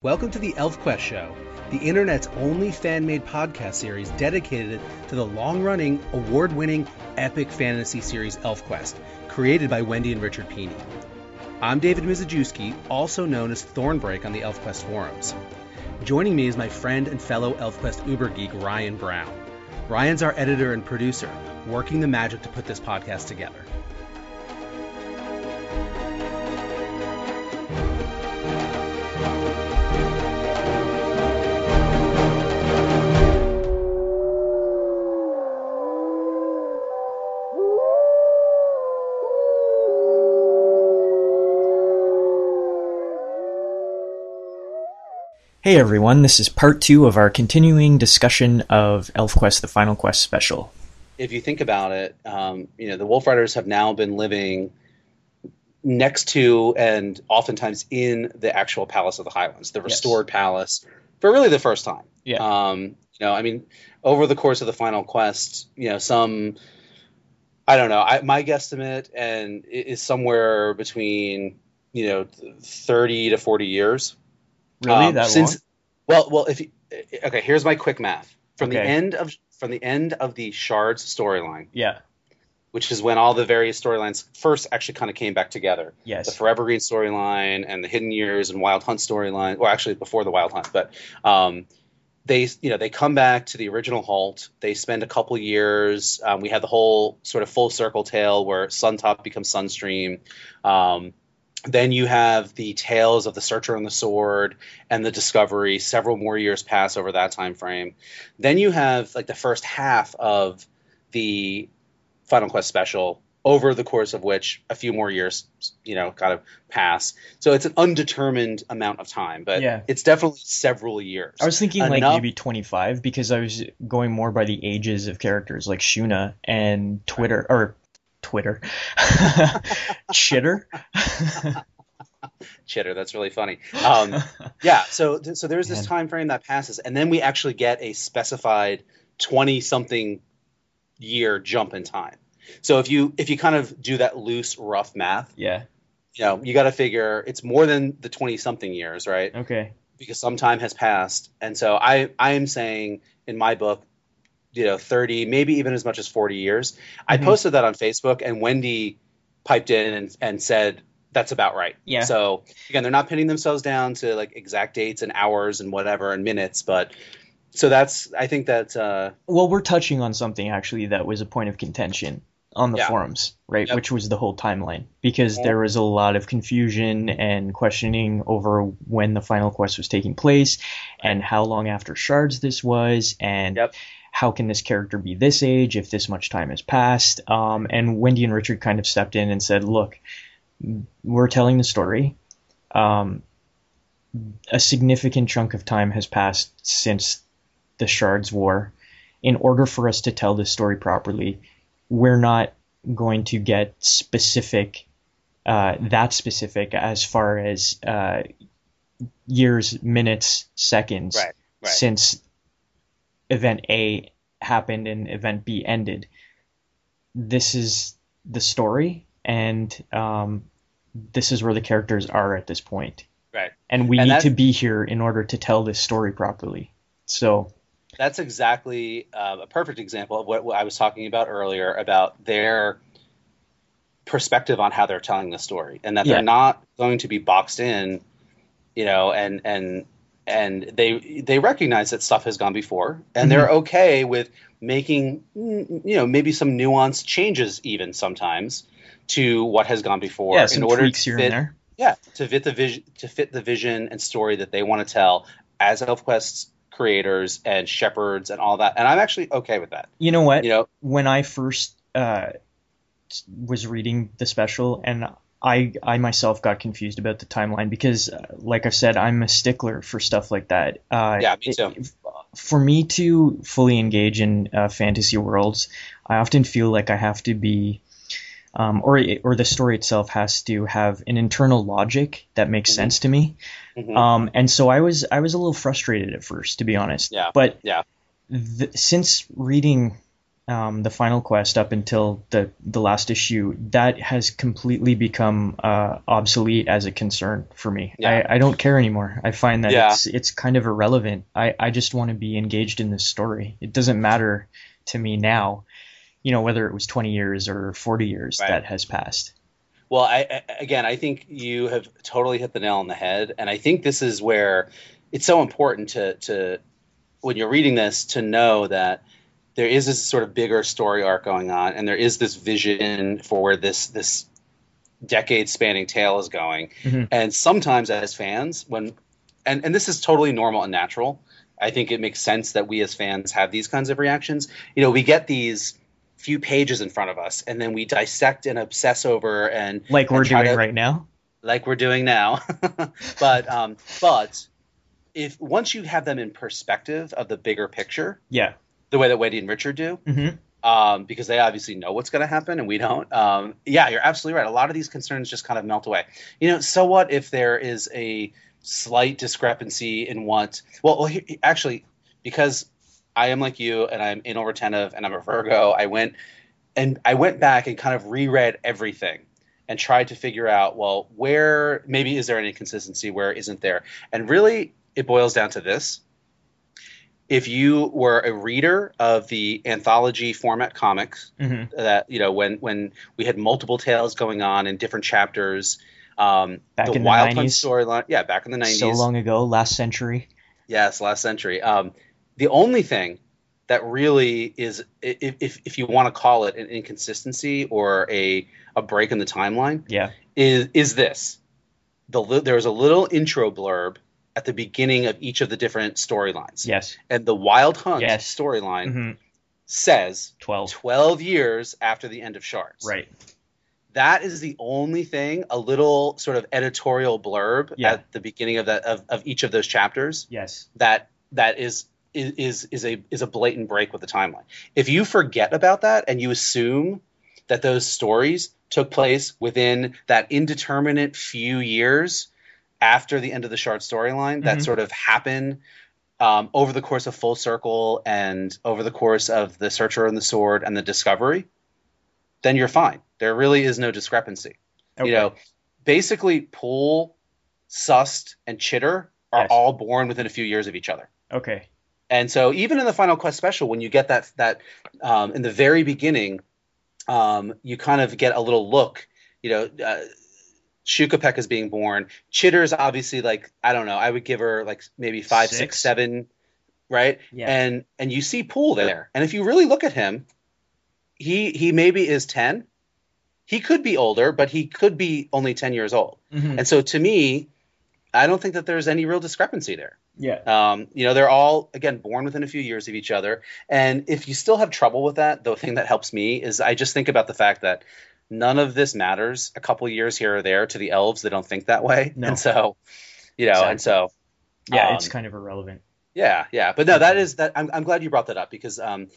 Welcome to the ElfQuest Show, the internet's only fan made podcast series dedicated to the long running, award winning, epic fantasy series ElfQuest, created by Wendy and Richard Pini. I'm David Mizajewski, also known as Thornbreak on the ElfQuest forums. Joining me is my friend and fellow ElfQuest Uber geek Ryan Brown. Ryan's our editor and producer, working the magic to put this podcast together. Hey everyone, this is part two of our continuing discussion of ElfQuest The Final Quest special. If you think about it, um, you know, the Wolf Riders have now been living next to and oftentimes in the actual Palace of the Highlands, the restored yes. palace, for really the first time. Yeah. Um, you know, I mean, over the course of the Final Quest, you know, some, I don't know, I, my guesstimate and is somewhere between, you know, 30 to 40 years. Really, um, that since, long? Well, well, if you, okay, here's my quick math from okay. the end of from the end of the Shards storyline. Yeah. Which is when all the various storylines first actually kind of came back together. Yes. The Forever Green storyline and the Hidden Years and Wild Hunt storyline. Well, actually before the Wild Hunt, but um, they you know they come back to the original halt they spend a couple years um, we had the whole sort of full circle tale where suntop becomes sunstream um, then you have the tales of the searcher and the sword and the discovery. Several more years pass over that time frame. Then you have like the first half of the final quest special over the course of which a few more years you know kind of pass. So it's an undetermined amount of time but yeah. it's definitely several years. I was thinking Enough- like maybe 25 because i was going more by the ages of characters like shuna and twitter or Twitter. Chitter. Chitter. That's really funny. Um, yeah. So so there's this time frame that passes, and then we actually get a specified twenty something year jump in time. So if you if you kind of do that loose rough math, yeah, you know you got to figure it's more than the twenty something years, right? Okay. Because some time has passed, and so I I am saying in my book you know 30 maybe even as much as 40 years mm-hmm. i posted that on facebook and wendy piped in and, and said that's about right yeah so again they're not pinning themselves down to like exact dates and hours and whatever and minutes but so that's i think that uh well we're touching on something actually that was a point of contention on the yeah. forums right yep. which was the whole timeline because yeah. there was a lot of confusion and questioning over when the final quest was taking place and how long after shards this was and yep how can this character be this age if this much time has passed? Um, and Wendy and Richard kind of stepped in and said, look, we're telling the story. Um, a significant chunk of time has passed since the Shards War. In order for us to tell this story properly, we're not going to get specific, uh, that specific as far as uh, years, minutes, seconds right, right. since event A happened and event B ended. This is the story, and um, this is where the characters are at this point. Right. And we and need to be here in order to tell this story properly. So that's exactly uh, a perfect example of what, what I was talking about earlier about their perspective on how they're telling the story, and that they're not going to be boxed in, you know, and and and they they recognize that stuff has gone before and mm-hmm. they're okay with making you know maybe some nuanced changes even sometimes to what has gone before yeah, in order to fit, yeah to fit the vision to fit the vision and story that they want to tell as elfquest's creators and shepherds and all that and i'm actually okay with that. You know what? You know? When i first uh, was reading the special and I I myself got confused about the timeline because, uh, like I said, I'm a stickler for stuff like that. Uh, yeah, me too. It, for me to fully engage in uh, fantasy worlds, I often feel like I have to be, um, or or the story itself has to have an internal logic that makes mm-hmm. sense to me. Mm-hmm. Um, and so I was I was a little frustrated at first, to be honest. Yeah. But yeah. Th- since reading um, the Final Quest up until the the last issue, that has completely become uh, obsolete as a concern for me. Yeah. I, I don't care anymore. I find that Yeah. it's it's kind of irrelevant. I, I just want to be engaged in this story. It doesn't matter to me now, you know, whether it was 20 years or 40 years Right. that has passed. Well, I, I again, I think you have totally hit the nail on the head, and I think this is where it's so important to to when you're reading this to know that there is this sort of bigger story arc going on, and there is this vision for where this this decade spanning tale is going. Mhm. And sometimes, as fans, when and and this is totally normal and natural. I think it makes sense that we as fans have these kinds of reactions. You know, we get these few pages in front of us, and then we dissect and obsess over and Like we're and doing to- right now. like we're doing now. but um, but if once you have them in perspective of the bigger picture, Yeah. The way that Wendy and Richard do, hmm um, because they obviously know what's going to happen and we don't. Um, yeah, you're absolutely right. A lot of these concerns just kind of melt away. You know, so what if there is a slight discrepancy in what? Well, well he, actually, because I am like you and I'm anal retentive and I'm a Virgo, I went and I went back and kind of reread everything and tried to figure out well where maybe is there any consistency where isn't there and really it boils down to this if you were a reader of the anthology format comics hmm that you know when when we had multiple tales going on in different chapters um Back the in the wild hunt 90s. storyline yeah back in the 90s So long ago, last century. Yes, last century. Um, the only thing that really is, if, if, if you want to call it an inconsistency or a, a break in the timeline, Yeah. is is this. The there's a little intro blurb at the beginning of each of the different storylines, Yes. and the Wild Hunt Yes. storyline hmm says 12. 12 years after the end of Shards. Right. That is the only thing, a little sort of editorial blurb Yeah. at the beginning of that of, of each of those chapters Yes. that that is is is a is a blatant break with the timeline. If you forget about that and you assume that those stories took place within that indeterminate few years after the end of the shard storyline that Mhm. sort of happened um, over the course of Full Circle and over the course of the Searcher and the Sword and the Discovery, then you're fine. There really is no discrepancy. Okay. You know, basically, Pool, Sust, and Chitter are Yes. all born within a few years of each other. Okay. And so, even in the Final Quest special, when you get that that um, in the very beginning, um, you kind of get a little look. You know, uh, Shukapek is being born. Chitter's obviously like I don't know. I would give her like maybe five, six, Six? seven, right? Yeah. And and you see Pool there, and if you really look at him, he he maybe is ten. He could be older, but he could be only ten years old. Mhm. And so, to me, I don't think that there's any real discrepancy there. Yeah. Um, you know, they're all again born within a few years of each other. And if you still have trouble with that, the thing that helps me is I just think about the fact that none of this matters a couple years here or there to the elves. They don't think that way, No. and so you know, and so Yeah. um, it's kind of irrelevant. yeah, yeah. But no, that is that. I'm, I'm glad you brought that up because, um,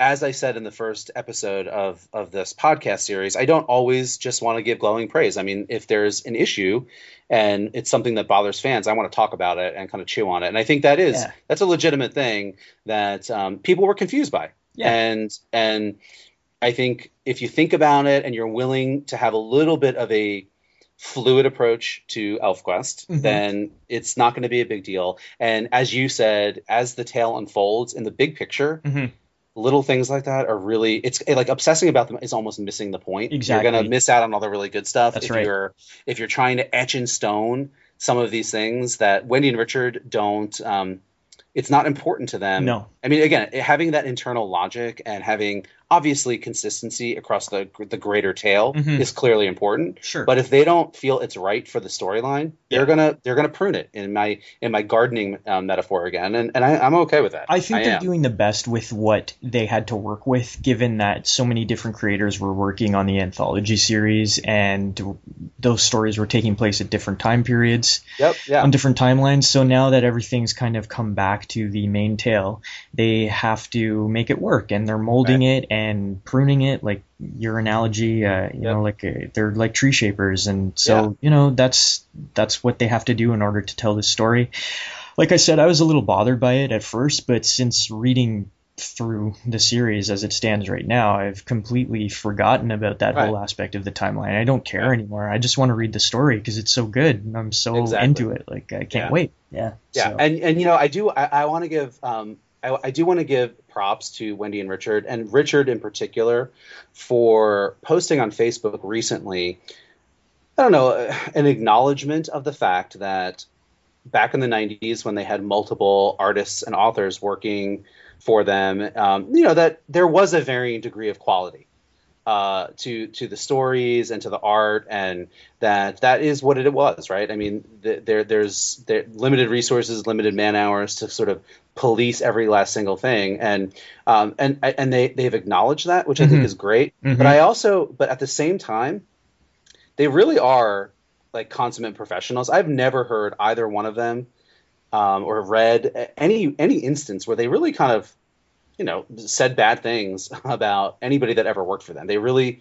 as I said in the first episode of of this podcast series, I don't always just want to give glowing praise. I mean, if there's an issue and it's something that bothers fans, I want to talk about it and kind of chew on it. And I think that is Yeah. that's a legitimate thing that um, people were confused by. Yeah. And and I think if you think about it and you're willing to have a little bit of a fluid approach to ElfQuest, Mhm. then it's not going to be a big deal. And as you said, as the tale unfolds in the big picture, Mhm. little things like that are really it's like obsessing about them is almost missing the point. Exactly. You're going to miss out on all the really good stuff That's if right. you're if you're trying to etch in stone some of these things that Wendy and Richard don't um it's not important to them. No. I mean, again, having that internal logic and having obviously consistency across the the greater tale Mhm. is clearly important. Sure. But if they don't feel it's right for the storyline, they're gonna they're gonna prune it in my in my gardening um, metaphor again, and, and I, I'm okay with that. I think they're am. doing the best with what they had to work with, given that so many different creators were working on the anthology series, and those stories were taking place at different time periods Yep. Yeah. on different timelines. So now that everything's kind of come back to the main tale, they have to make it work, and they're molding it and pruning it, like your analogy. Uh, you know, like uh, they're like tree shapers, and so Yeah. you know that's that's what they have to do in order to tell this story. Like I said, I was a little bothered by it at first, but since reading through the series as it stands right now, I've completely forgotten about that Right. whole aspect of the timeline. I don't care anymore. I just want to read the story because it's so good and I'm so Exactly. into it. Like I can't Yeah. wait. Yeah. Yeah, So- and and you know, I do. I, I want to give. Um, I, I do want to give props to Wendy and Richard, and Richard in particular, for posting on Facebook recently. I don't know, uh, an acknowledgement of the fact that back in the '90s, when they had multiple artists and authors working for them, um, you know that there was a varying degree of quality uh, to to the stories and to the art, and that that is what it was, right? I mean, th- there there's there, limited resources, limited man hours to sort of police every last single thing, and um, and and they they've acknowledged that, which I think Mhm. is great. Mhm. But I also, but at the same time, they really are like consummate professionals. I've never heard either one of them um, or read any any instance where they really kind of you know said bad things about anybody that ever worked for them. They really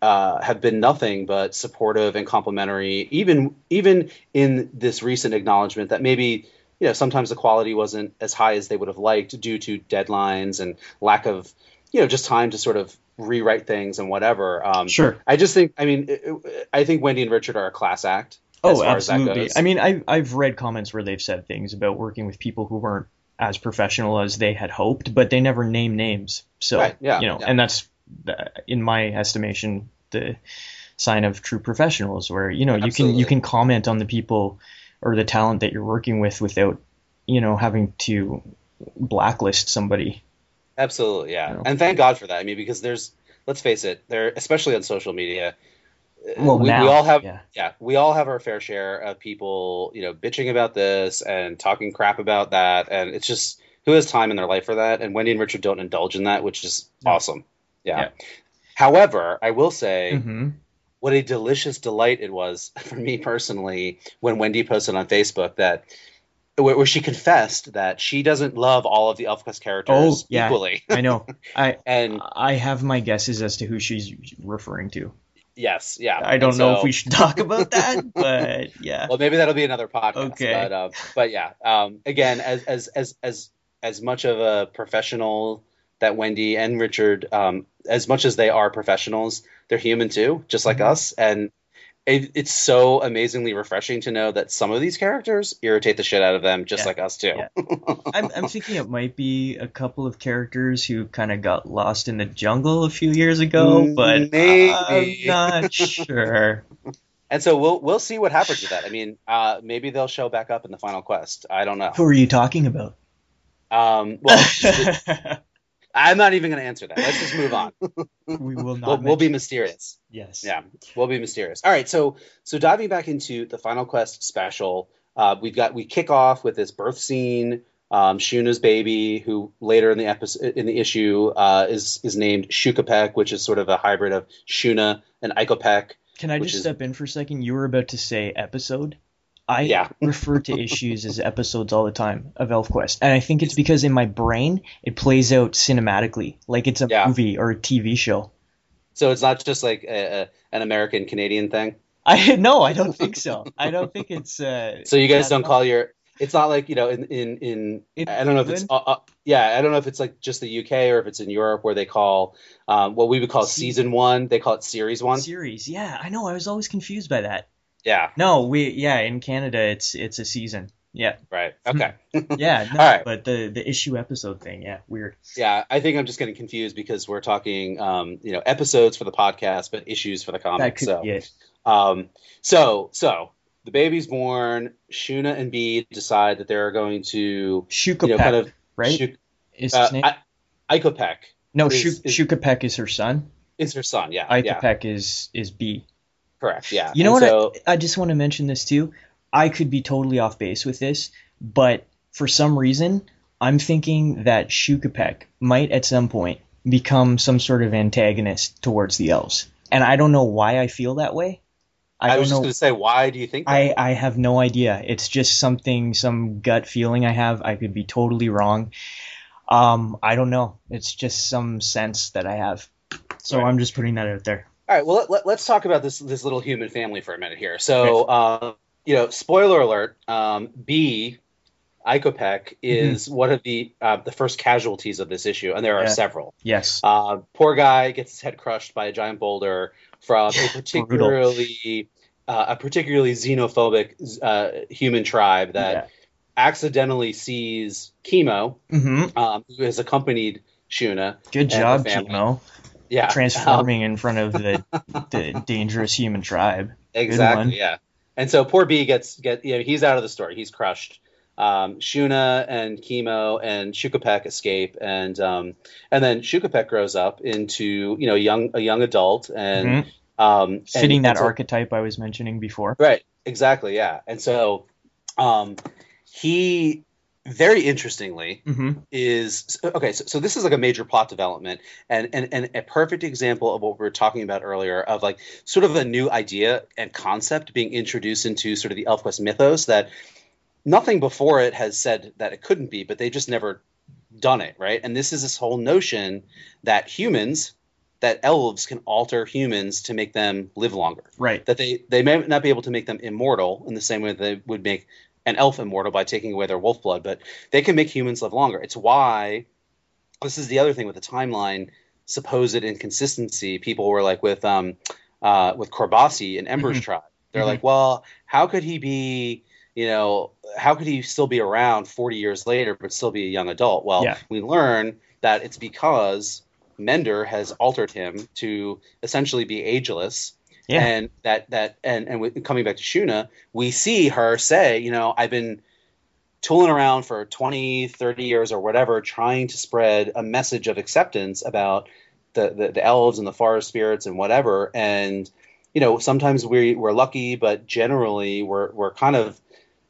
uh, have been nothing but supportive and complimentary, even even in this recent acknowledgement that maybe you know sometimes the quality wasn't as high as they would have liked due to deadlines and lack of you know just time to sort of rewrite things and whatever. Um, Sure. I just think I mean it- I think Wendy and Richard are a class act. Oh, far as that absolutely. I mean, I've I've read comments where they've said things about working with people who weren't as professional as they had hoped, but they never name names. So Right, yeah, you know, yeah. and that's uh, in my estimation the sign of true professionals, where you know you can you can comment on the people or the talent that you're working with without you know having to blacklist somebody. Absolutely, yeah. You know? And thank God for that. I mean, because there's, let's face it, there, especially on social media, Well, we, we all have, yeah. yeah, we all have our fair share of people, you know, bitching about this and talking crap about that, and it's just who has time in their life for that? And Wendy and Richard don't indulge in that, which is No. awesome. Yeah. Yeah. However, I will say, hmm what a delicious delight it was for me personally when Wendy posted on Facebook that. Where, where she confessed that she doesn't love all of the ElfQuest characters Oh, yeah. equally, I know. I and I have my guesses as to who she's referring to. Yes, yeah. I don't And know if we should talk about that, but yeah. Well, maybe that'll be another podcast. Okay. But, um, but yeah. Um, again, as as as as as much of a professional that Wendy and Richard, um, as much as they are professionals, they're human too, just like Mhm. us. And it, it's so amazingly refreshing to know that some of these characters irritate the shit out of them, just Yeah. like us too. Yeah. I'm, I'm thinking it might be a couple of characters who kind of got lost in the jungle a few years ago, but I'm Maybe. not sure. And so we'll we'll see what happens with that. I mean, uh, maybe they'll show back up in the final quest. I don't know. Who are you talking about? Um, well, I'm not even going to answer that. Let's just move on. we will not. We'll, we'll be mysterious. Yes. Yeah, we'll be mysterious. All right, so so diving back into the Final Quest special, uh, we've got we kick off with this birth scene. Um, Shuna's baby, who later in the episode in the issue uh, is is named Shukapek, which is sort of a hybrid of Shuna and Ikopek. Can I just is- step in for a second? You were about to say episode. I Yeah. refer to issues as episodes all the time of ElfQuest, and I think it's because in my brain it plays out cinematically, like it's a Yeah. movie or a TV show. So it's not just like a, a, an American Canadian thing. I no, I don't think so. I don't think it's. Uh, So you guys don't call your. It's not like you know in in in. In I don't know if it's uh, uh, yeah. I don't know if it's like just the UK or if it's in Europe where they call um, what we would call Se- season one. They call it series one. series. Yeah, I know. I was always confused by that. Yeah. No, we yeah in Canada it's it's a season. Yeah, Right. Okay. yeah. No, All right. But the the issue episode thing, yeah, weird. Yeah, I think I'm just getting confused because we're talking, um, you know, episodes for the podcast, but issues for the comic. So, um, so, so the baby's born. Shuna and Bede decide that they're going to, Shukapek, you know, kind of right? Shuk- is uh, his name? I- Ikopek no, is- Shuk- is- Shukapek is her son. is her son. Yeah, yeah, is is B. correct. Yeah. You know And what? So, I, I just want to mention this too. I could be totally off base with this, but for some reason, I'm thinking that Shukapek might at some point become some sort of antagonist towards the elves. And I don't know why I feel that way. I, I, don't was just know. going to say, why do you think that? I, I have no idea. It's just something, some gut feeling I have. I could be totally wrong. Um, I don't know. It's just some sense that I have. So Right. I'm just putting that out there. All right. Well, let, us talk about this this little human family for a minute here. So, uh, you know, spoiler alert: um, B Ikopek is one of the uh, the first casualties of this issue, and there are Yeah. several. Yes. Uh, poor guy gets his head crushed by a giant boulder from a particularly uh, a particularly xenophobic uh, human tribe that yeah. accidentally sees Chemo, hmm um, who has accompanied Shuna. Good job. Chemo. Yeah, um, Transforming in front of the, the dangerous human tribe. exactly. Yeah, and so poor B gets get you know he's out of the story. He's crushed. Um, Shuna and Chemo and Shukapek escape, and um, and then Shukapek grows up into you know young a young adult and Mhm. um, Fitting and that so- archetype I was mentioning before. Right. Exactly. Yeah. And so, um, he very interestingly hmm is okay. So, so this is like a major plot development and, and, and a perfect example of what we were talking about earlier of like sort of a new idea and concept being introduced into sort of the ElfQuest mythos that nothing before it has said that it couldn't be, but they've just never done it. Right. And this is this whole notion that humans, that elves can alter humans to make them live longer Right. that they they may not be able to make them immortal in the same way they would make an elf immortal by taking away their wolf blood, but they can make humans live longer. It's why this is the other thing with the timeline supposed inconsistency. People were like with um uh with Korbasi and Ember's Mhm. tribe. They're Mhm. like, well, how could he be you know, how could he still be around 40 years later but still be a young adult? Well, Yeah. we learn that it's because Mender has altered him to essentially be ageless Yeah. and that that and and with, coming back to Shuna, we see her say, you know, I've been tooling around for 20, 30 years or whatever, trying to spread a message of acceptance about the the, the elves and the forest spirits and whatever. And you know, sometimes we we're lucky, but generally we're we're kind of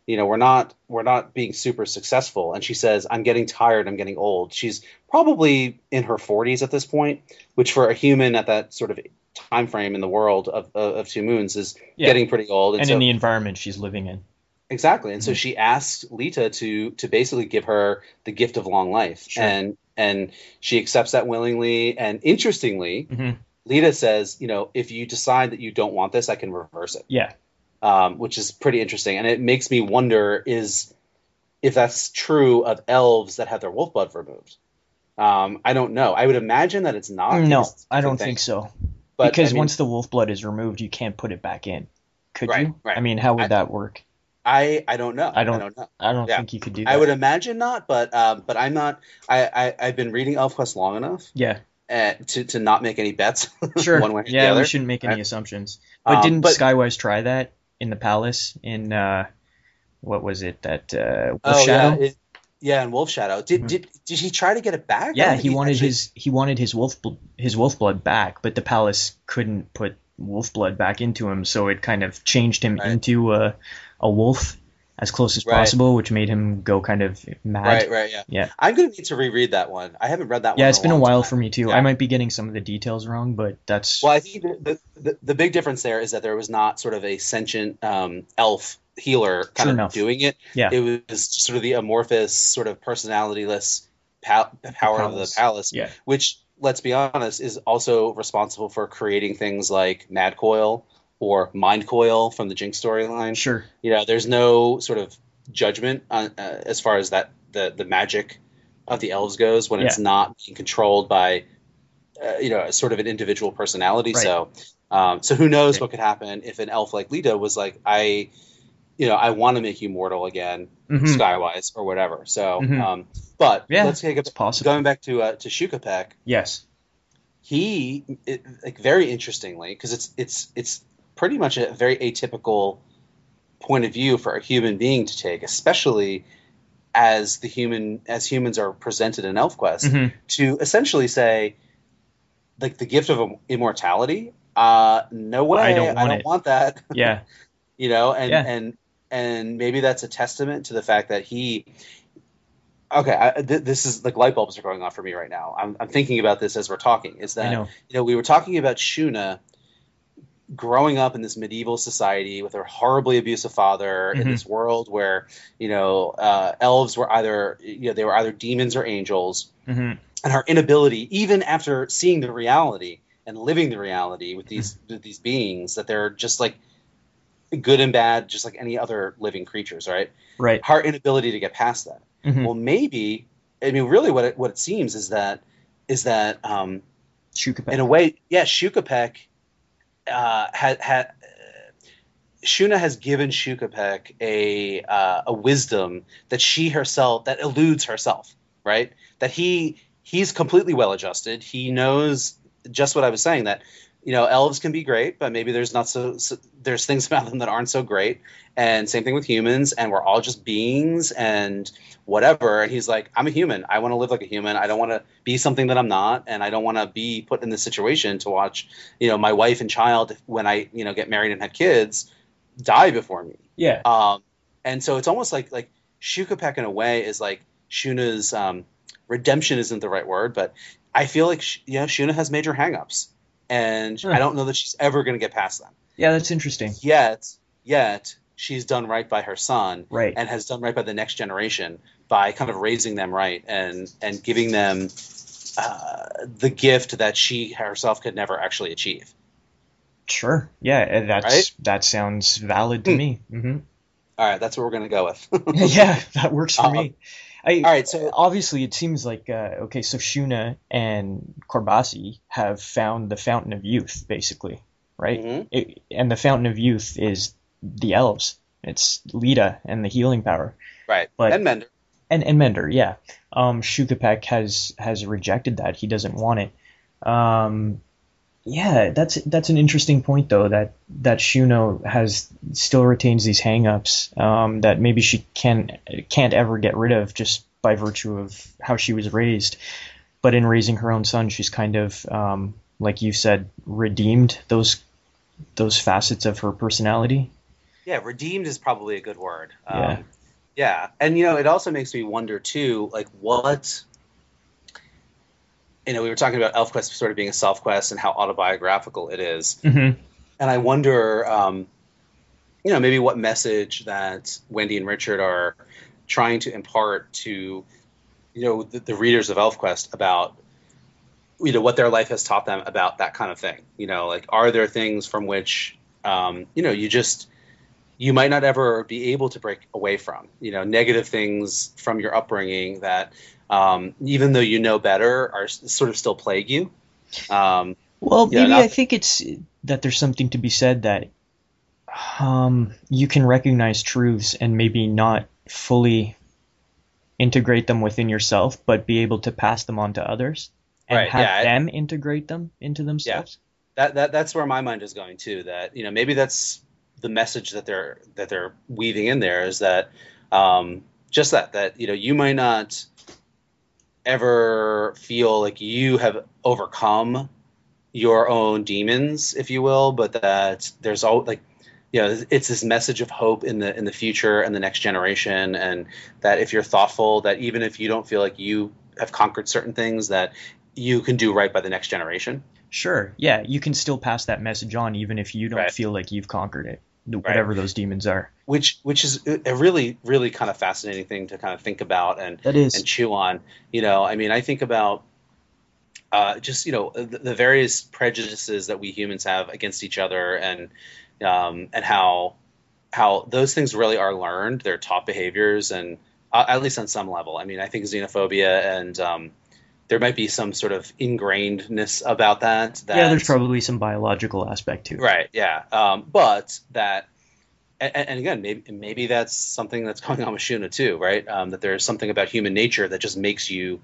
you know we're not we're not being super successful and she says i'm getting tired i'm getting old she's probably in her 40s at this point which for a human at that sort of time frame in the world of, of, of two moons is Yeah. getting pretty old and so, in the environment she's living in. exactly and so Mhm. she asks Leetah to to basically give her the gift of long life Sure. and and she accepts that willingly and interestingly hmm Leetah says you know if you decide that you don't want this i can reverse it Yeah. um, which is pretty interesting. And it makes me wonder is if that's true of elves that have their wolf blood removed. Um, I don't know. I would imagine that it's not. No, because it's a I don't different think so. But, because I mean, once the wolf blood is removed, you can't put it back in. Could Right, you? right. I mean, how would I- that work? I I don't know. I don't- know. I don't yeah. think you could do that. I would imagine not, but um, but I'm not. I, I I've been reading ElfQuest long enough Yeah, uh, to to not make any bets. sure. one way or the yeah, other. we shouldn't make any right? assumptions. But Um, didn't but- Skywise try that in the palace in uh, what was it? That uh, Wolf Oh Shadow. yeah, it, yeah, and Wolf Shadow. Did Mhm. did did he try to get it back? Yeah, don't he wanted actually- his he wanted his wolf his wolf blood back, but the palace couldn't put wolf blood back into him, so it kind of changed him Right. into a a wolf as close as Right. possible, which made him go kind of mad. Right, right, yeah. Yeah. I'm gonna need to reread that one. I haven't read that one. Yeah, it's been a while time. for me too. Yeah. I might be getting some of the details wrong, but that's Well, I think the, the, the, the big difference there is that there was not sort of a sentient um, elf healer kind True of enough. doing it. Yeah. It was sort of the amorphous, sort of personalityless pow- power of the palace. yeah, which, let's be honest, is also responsible for creating things like Mad Coil or Mind Coil from the Jink storyline. sure. You know, there's no sort of judgment on, uh, as far as that the the magic of the elves goes when it's not being controlled by uh, you know sort of an individual personality. Right. So um, so who knows Right. what could happen if an elf like Leetah was like I you know I want to make you mortal again Mhm. skywise or whatever. So Mhm. um, but Yeah, let's take a It's possible. going back to uh, to Shukapek Yes. he it, like very interestingly because it's it's it's pretty much a very atypical point of view for a human being to take especially as the human as humans are presented in elfquest hmm to essentially say like the gift of immortality uh no way I don't want it. want that Yeah. you know and Yeah. and and maybe that's a testament to the fact that he okay I, th- this is like light bulbs are going off for me right now I'm, I'm thinking about this as we're talking is that know. you know we were talking about shuna growing up in this medieval society with her horribly abusive father in Mhm. this world where you know uh, elves were either you know they were either demons or angels hmm and her inability, even after seeing the reality and living the reality with these with these beings, that they're just like good and bad, just like any other living creatures, right? Right. Our inability to get past that. Mhm. Well, maybe I mean, really, what it, what it seems is that is that um, Shukapek. in a way, yeah, Shukapek uh, had had. Shuna has given Shukapek a uh, a wisdom that she herself that eludes herself, right? That he he's completely well adjusted. He knows just what I was saying that you know elves can be great, but maybe there's not so, so there's things about them that aren't so great. And same thing with humans, and we're all just beings and whatever. And he's like, I'm a human. I want to live like a human. I don't want to be something that I'm not, and I don't want to be put in this situation to watch you know my wife and child when I you know get married and have kids die before me. yeah. Um, and so it's almost like like Shukapek in a way is like Shuna's um, redemption isn't the right word, but I feel like you know Shuna has major hangups, and Huh. I don't know that she's ever going to get past them. Yeah, that's interesting. Yet, yet she's done right by her son, Right. and has done right by the next generation by kind of raising them right and and giving them uh, the gift that she herself could never actually achieve. Sure. Yeah, uh, that's Right? that sounds valid to Hmm. me. hmm All right, that's what we're going to go with. yeah, that works for Um, me. I, all right, so- obviously it seems like uh, okay, so Shuna and Korbasi have found the Fountain of Youth, basically, right? Mhm. It, and the Fountain of Youth is the elves. It's Leetah and the healing power, right, But- and Mender. and and Mender. Yeah, um, Shukapek has has rejected that. He doesn't want it. Um, yeah, that's that's an interesting point though. That that Shuna has still retains these hangups um, that maybe she can can't ever get rid of just by virtue of how she was raised. But in raising her own son, she's kind of um, like you said, redeemed those those facets of her personality. Yeah, redeemed is probably a good word. Yeah. Um, yeah, and you know, it also makes me wonder too, like what. You know, we were talking about ElfQuest sort of being a self quest and how autobiographical it is, Mm-hmm. and I wonder, um, you know, maybe what message that Wendy and Richard are trying to impart to, you know, the, the readers of ElfQuest about, you know, what their life has taught them about that kind of thing. You know, like are there things from which, um, you know, you just you might not ever be able to break away from. You know, negative things from your upbringing that, um, even though you know better, are sort of still plague you. Um, Well, Yeah, maybe not- I think it's that there's something to be said that um, you can recognize truths and maybe not fully integrate them within yourself, but be able to pass them on to others and Right, have yeah, I- them integrate them into themselves. that that that's where my mind is going too. That you know maybe that's the message that they're that they're weaving in there is that um, just that that you know you might not ever feel like you have overcome your own demons, if you will, but that there's all like you know it's this message of hope in the in the future and the next generation, and that if you're thoughtful, that even if you don't feel like you have conquered certain things, that you can do right by the next generation. Sure. Yeah, you can still pass that message on even if you don't Right. feel like you've conquered it, whatever those demons are. which which is a really really kind of fascinating thing to kind of think about and and chew on. You know, I mean, I think about uh, just you know the, the various prejudices that we humans have against each other, and um, and how how those things really are learned. They're taught behaviors, and uh, at least on some level. I mean, I think xenophobia and um, there might be some sort of ingrainedness about that. that yeah, there's probably some biological aspect to it. Right. Yeah. Um, but that, and, and again, maybe maybe that's something that's going on with Shuna too, right? Um, that there's something about human nature that just makes you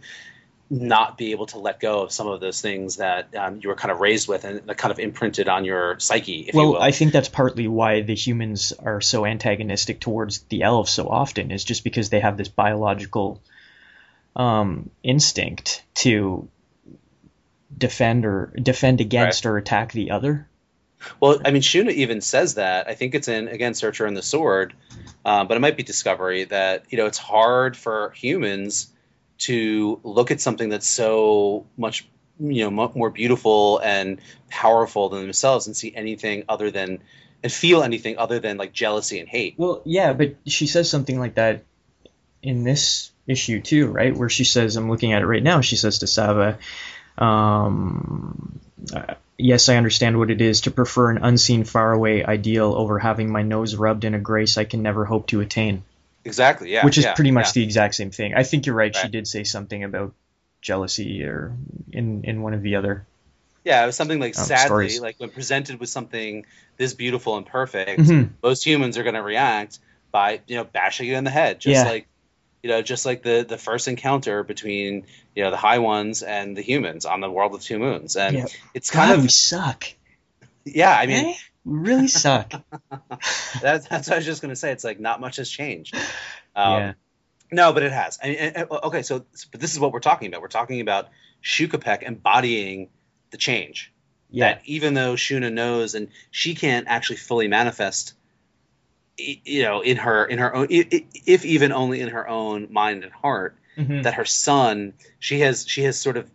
not be able to let go of some of those things that um, you were kind of raised with and that kind of imprinted on your psyche, if you Well, will. I think that's partly why the humans are so antagonistic towards the elves so often, is just because they have this biological um, instinct to defend or defend against or attack the other. Well, I mean, Shuna even says that. I think it's in again Searcher and the Sword, um, but it might be Discovery that you know it's hard for humans to look at something that's so much you know mo- more beautiful and powerful than themselves and see anything other than and feel anything other than like jealousy and hate. Well, yeah, but she says something like that in this issue too, right? Where she says, I'm looking at it right now. She says to Savah, um, uh, yes, I understand what it is to prefer an unseen, faraway ideal over having my nose rubbed in a grace I can never hope to attain. Exactly. Yeah. which is yeah, pretty much yeah. the exact same thing. I think you're right. She did say something about jealousy or in in one of the other. Yeah, it was something like um, sadly, stories. like when presented with something this beautiful and perfect, Mhm. most humans are going to react by you know bashing you in the head, just Yeah. like you know, just like the the first encounter between you know the high ones and the humans on the world of two moons, and Yeah. it's God, kind we of suck. yeah. I mean, Eh? we really suck. that's that's what I was just going to say. It's like not much has changed. Um, yeah. No, but it has. I mean, okay, so but this is what we're talking about. We're talking about Shukapek embodying the change. Yeah. that even though Shuna knows and she can't actually fully manifest you know in her in her own if even only in her own mind and heart Mhm. that her son she has she has sort of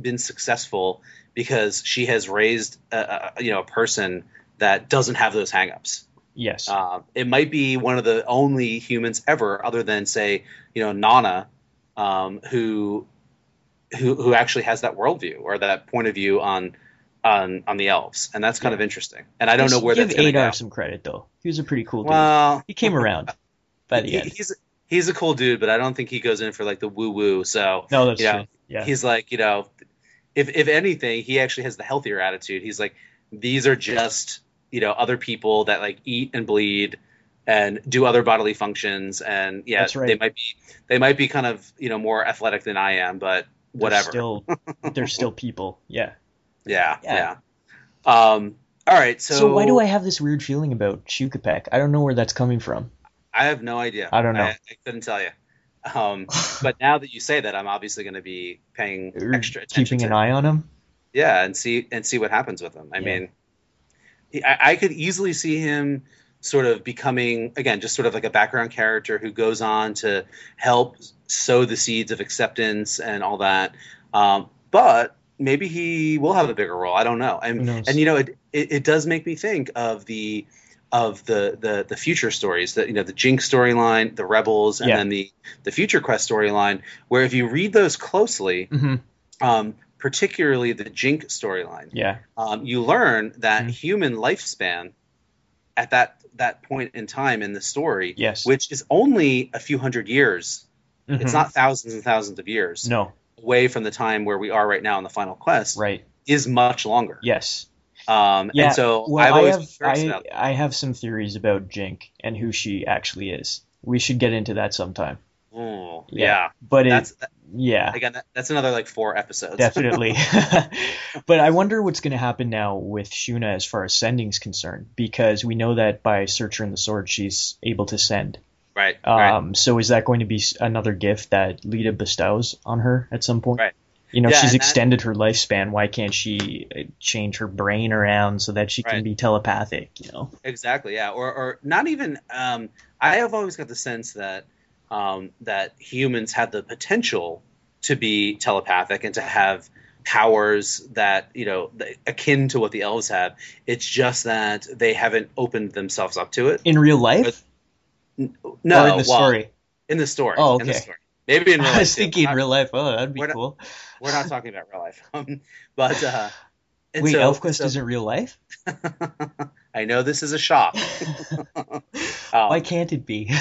been successful because she has raised a, a, you know a person that doesn't have those hangups Yes. uh, it might be one of the only humans ever, other than say, you know, Nonna, um, who, who who actually has that worldview or that point of view on on on the elves, and that's kind Yeah. of interesting. And I don't know where give that's going to Adar go. some credit though. He was a pretty cool dude. Well, he came around by the he- end. he's he's a cool dude, but I don't think he goes in for like the woo woo. So No, that's you know, true. Yeah. he's like, you know, if if anything, he actually has the healthier attitude. He's like, these are just you know other people that like eat and bleed and do other bodily functions, and yeah, right. they might be they might be kind of you know more athletic than I am, but They're whatever. Still, they're still people. Yeah. Yeah, Yeah. yeah. Um. All right. So, So, why do I have this weird feeling about Shukapek? I don't know where that's coming from. I have no idea. I don't know. I, I couldn't tell you. Um, but now that you say that, I'm obviously going to be paying extra attention keeping an eye on him. yeah and see and see what happens with him i Yeah. mean he- I, I could easily see him sort of becoming again just sort of like a background character who goes on to help sow the seeds of acceptance and all that um, but maybe he will have a bigger role i don't know and and you know it, it, it does make me think of the of the the the future stories that you know the Jink storyline the rebels and Yeah. then the the future quest storyline where if you read those closely hmm um, particularly the Jink storyline, Yeah. um, you learn that Mhm. human lifespan at that that point in time in the story, Yes. which is only a few hundred years. It's Mhm. not thousands and thousands of years No. Away from the time where we are right now in the final quest. Right. Is much longer. Yes. Um, Yeah. and so Well, I have I. I have some theories about Jink and who she actually is. We should get into that sometime. Ooh, Yeah. yeah. But it, That's yeah, again. That, that's another like four episodes. definitely. but I wonder what's going to happen now with Shuna as far as sending's concerned, because we know that by Searcher and the Sword, she's able to send. Right. right. Um, So is that going to be another gift that Leetah bestows on her at some point? Right. You know, Yeah, she's and that- extended her lifespan. Why can't she uh, change her brain around so that she can be telepathic? You know. Exactly. Yeah. Or, or not even. Um, I have always got the sense that um, that humans have the potential to be telepathic and to have powers that you know akin to what the elves have. It's just that they haven't opened themselves up to it. In real life? No, or in the well, story? In the story. Oh, In the okay. story. Maybe in real life. I was thinking not- real life. Oh, that'd be we're not- cool. We're not talking about real life. Um, but uh, Wait, so- ElfQuest so- isn't real life? I know this is a shock. Um, Why can't it be?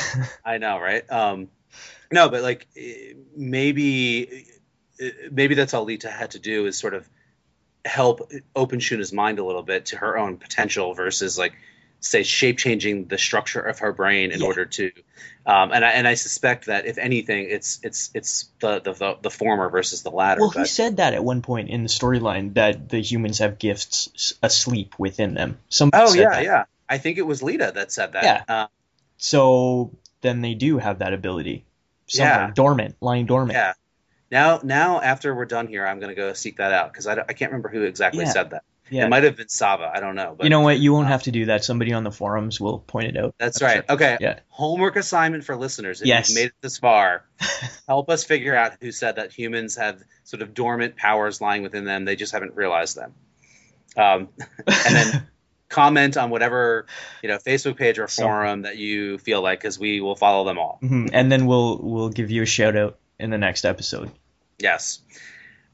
I know, right? Um, no, but like eh, maybe eh, maybe that's all Leetah had to do is sort of help open Shuna's mind a little bit to her own potential versus like say shape changing the structure of her brain in Yeah. order to um, and I and I suspect that if anything it's it's it's the the, the, former versus the latter well, but said that at one point in the storyline that the humans have gifts asleep within them? Somebody oh yeah that. yeah I think it was Leetah that said that Yeah. uh, So then they do have that ability. Somewhere Yeah. dormant, lying dormant. yeah now now after we're done here I'm gonna go seek that out because I, I can't remember who exactly Yeah. said that Yeah. it might have been Savah I don't know but you know what? You won't have to do that. Somebody on the forums will point it out. That's I'm right. sure. Okay. Yeah. Homework assignment for listeners. If Yes. you've made it this far, help us figure out who said that humans have sort of dormant powers lying within them. They just haven't realized them. Um, and then comment on whatever you know Facebook page or So- forum that you feel like, because we will follow them all. Mhm. And then we'll we'll give you a shout out in the next episode. Yes.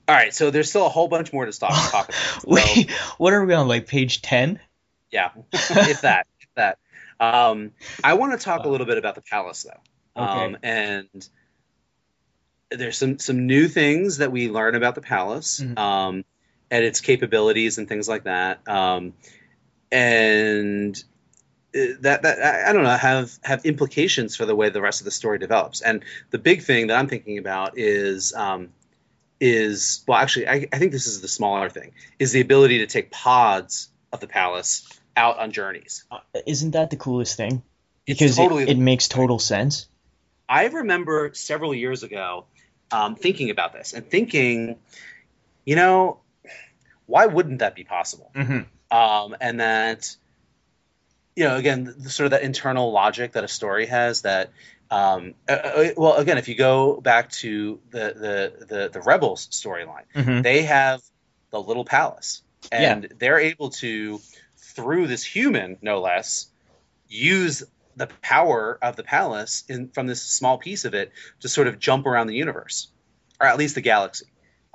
All right, so there's still a whole bunch more to talk, talk about. So, Wait, what are we on? Like page ten? yeah, if that, if that. Um, I want to talk a little bit about the palace, though, um, and there's some some new things that we learn about the palace Mhm. um, and its capabilities and things like that. Um, and uh, that that I I don't know have have implications for the way the rest of the story develops. And the big thing that I'm thinking about is um, is well, actually, I, I think this is the smaller thing is the ability to take pods of the palace out on journeys. Uh, Isn't that the coolest thing? Because totally it, it makes total sense. I remember several years ago um, thinking about this and thinking, you know, why wouldn't that be possible? Mm-hmm. Um, and that, you know, again, the, sort of that internal logic that a story has that. Um, uh, uh, well, again, if you go back to the the the, the rebels storyline, Mm-hmm. they have the little palace, and they're able to, through this human, no less, use the power of the palace in from this small piece of it to sort of jump around the universe, or at least the galaxy.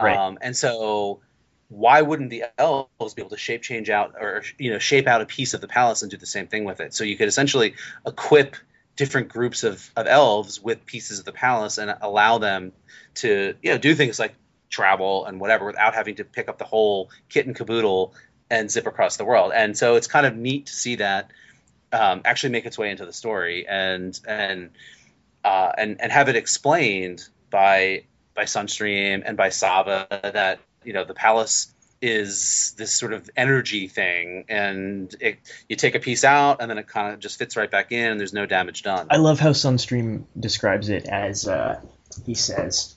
Right. Um, and so, why wouldn't the elves be able to shape change out, or you know, shape out a piece of the palace and do the same thing with it? So you could essentially equip different groups of, of elves with pieces of the palace and allow them to you know do things like travel and whatever without having to pick up the whole kit and caboodle and zip across the world. And so it's kind of neat to see that um, actually make its way into the story and and uh, and and have it explained by by Sunstream and by Savah that you know the palace is this sort of energy thing and it, you take a piece out and then it kind of just fits right back in and there's no damage done. I love how Sunstream describes it as uh, he says,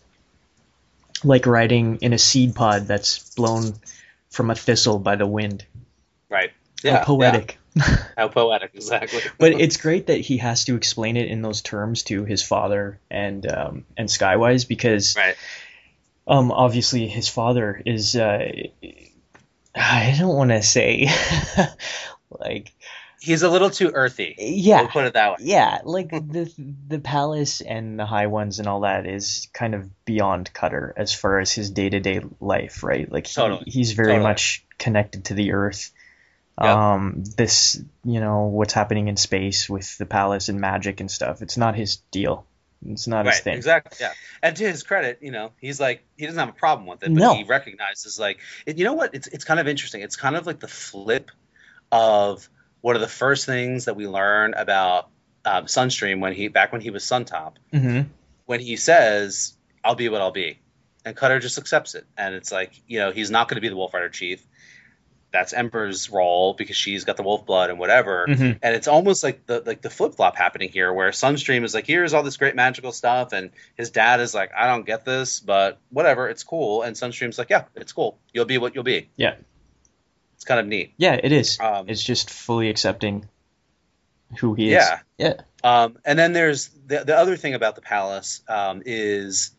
like riding in a seed pod that's blown from a thistle by the wind. right. How Yeah. poetic. yeah. How poetic, exactly. but it's great that he has to explain it in those terms to his father and um, and Skywise because right. Um obviously his father is uh, I don't want to say like He's a little too earthy. yeah We'll put it that way. yeah like the the palace and the high ones and all that is kind of beyond Cutter as far as his day to day life right like he, Totally. he's very Totally. much connected to the earth Yep. um this you know what's happening in space with the palace and magic and stuff it's not his deal it's not his thing exactly. Yeah, and to his credit, you know, he's like he doesn't have a problem with it, but No. he recognizes like, and you know what? It's it's kind of interesting. It's kind of like the flip of one of the first things that we learn about um, Sunstream when he back when he was Suntop, hmm when he says, "I'll be what I'll be," and Cutter just accepts it, and it's like you know he's not going to be the Wolf Rider chief. That's Ember's role because she's got the wolf blood and whatever Mhm. and it's almost like the like the flip flop happening here, where Sunstream is like, here's all this great magical stuff, and his dad is like, I don't get this, but whatever, it's cool. And Sunstream's like, yeah, it's cool. You'll be what you'll be. Yeah. it's kind of neat. Yeah, it is. Um, it's just fully accepting who he is. yeah, Yeah. Um, and then there's the the other thing about the palace um, is,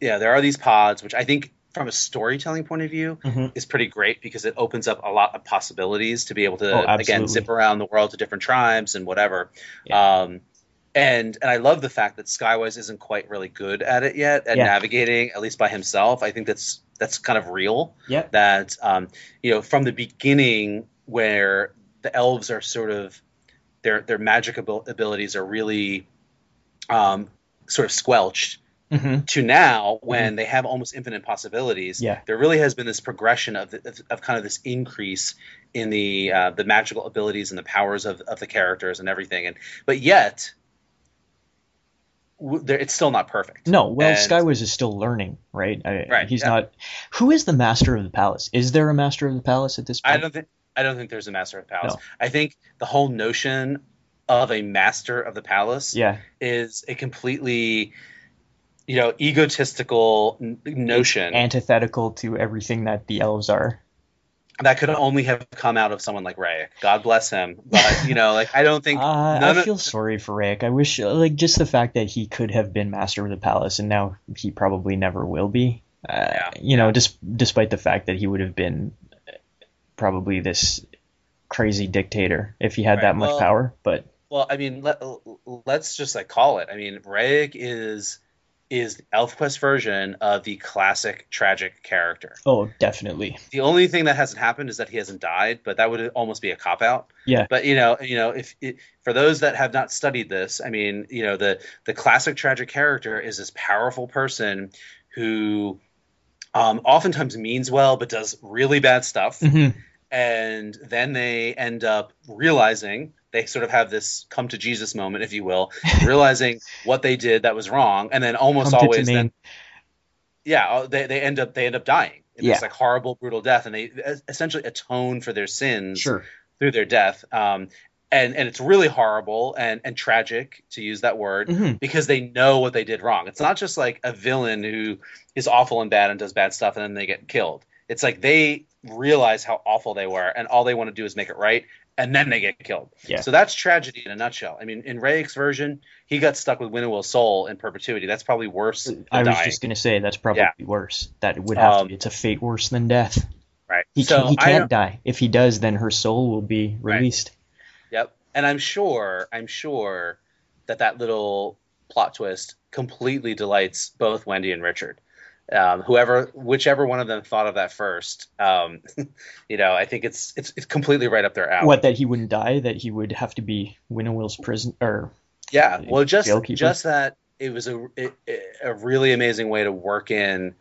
yeah, there are these pods, which I think from a storytelling point of view Mhm. is pretty great because it opens up a lot of possibilities to be able to Oh, again zip around the world to different tribes and whatever. Yeah. Um, and and I love the fact that Skywise isn't quite really good at it yet at Yeah. navigating at least by himself. I think that's that's kind of real. Yep. That um, you know from the beginning where the elves are sort of their their magic abil- abilities are really um, sort of squelched hmm to now when they have almost infinite possibilities Yeah. there really has been this progression of, the, of, of kind of this increase in the uh, the magical abilities and the powers of, of the characters and everything and but yet it's still not perfect No, well, And- Skywise is still learning, right? I, Right, He's yeah. not. Who is the master of the palace? Is there a master of the palace at this point? i don't think i don't think there's a master of the palace No. i think the whole notion of a master of the palace Yeah. is a completely you know egotistical n- notion Antithetical to everything that the elves are. that could only have come out of someone like Ray. God bless him. But you know, like I don't think Uh, I of- feel sorry for Rayek. I wish, like, just the fact that he could have been master of the palace, and now he probably never will be. Uh, Yeah. You know, just despite the fact that he would have been probably this crazy dictator if he had Right, that much well- power. But Well, I mean, let, let's just like call it. I mean, Rayek is is the ElfQuest version of the classic tragic character. Oh, definitely. The only thing that hasn't happened is that he hasn't died, but that would almost be a cop out. Yeah. But you know, you know, if it, for those that have not studied this, I mean, you know, the the classic tragic character is this powerful person who um, oftentimes means well but does really bad stuff, Mm-hmm. and then they end up realizing they sort of have this come to Jesus moment, if you will, realizing what they did that was wrong, and then almost Come always then yeah, uh, they, they end up they end up dying in Yeah. this like horrible brutal death, and they essentially atone for their sins Sure. through their death. Um, and and it's really horrible and and tragic to use that word hmm because they know what they did wrong. It's not just like a villain who is awful and bad and does bad stuff and then they get killed. It's like they realize how awful they were and all they want to do is make it right and then they get killed. Yeah. So that's tragedy in a nutshell. I mean, in Rayek's version, he got stuck with Winnowill's soul in perpetuity. That's probably worse than I was dying. just gonna say that's probably worse. That would have to Um, be. It's a fate worse than death. right. He, so can, he can't die. If he does, then her soul will be Right. released. Yep. And I'm sure, I'm sure that that little plot twist completely delights both Wendy and Richard. Um, whoever, whichever one of them thought of that first, um, you know, I think it's it's it's completely right up their alley. What? That he wouldn't die? That he would have to be Winnowill's prison or Yeah. Well, just just that it was a it, it- a really amazing way to work in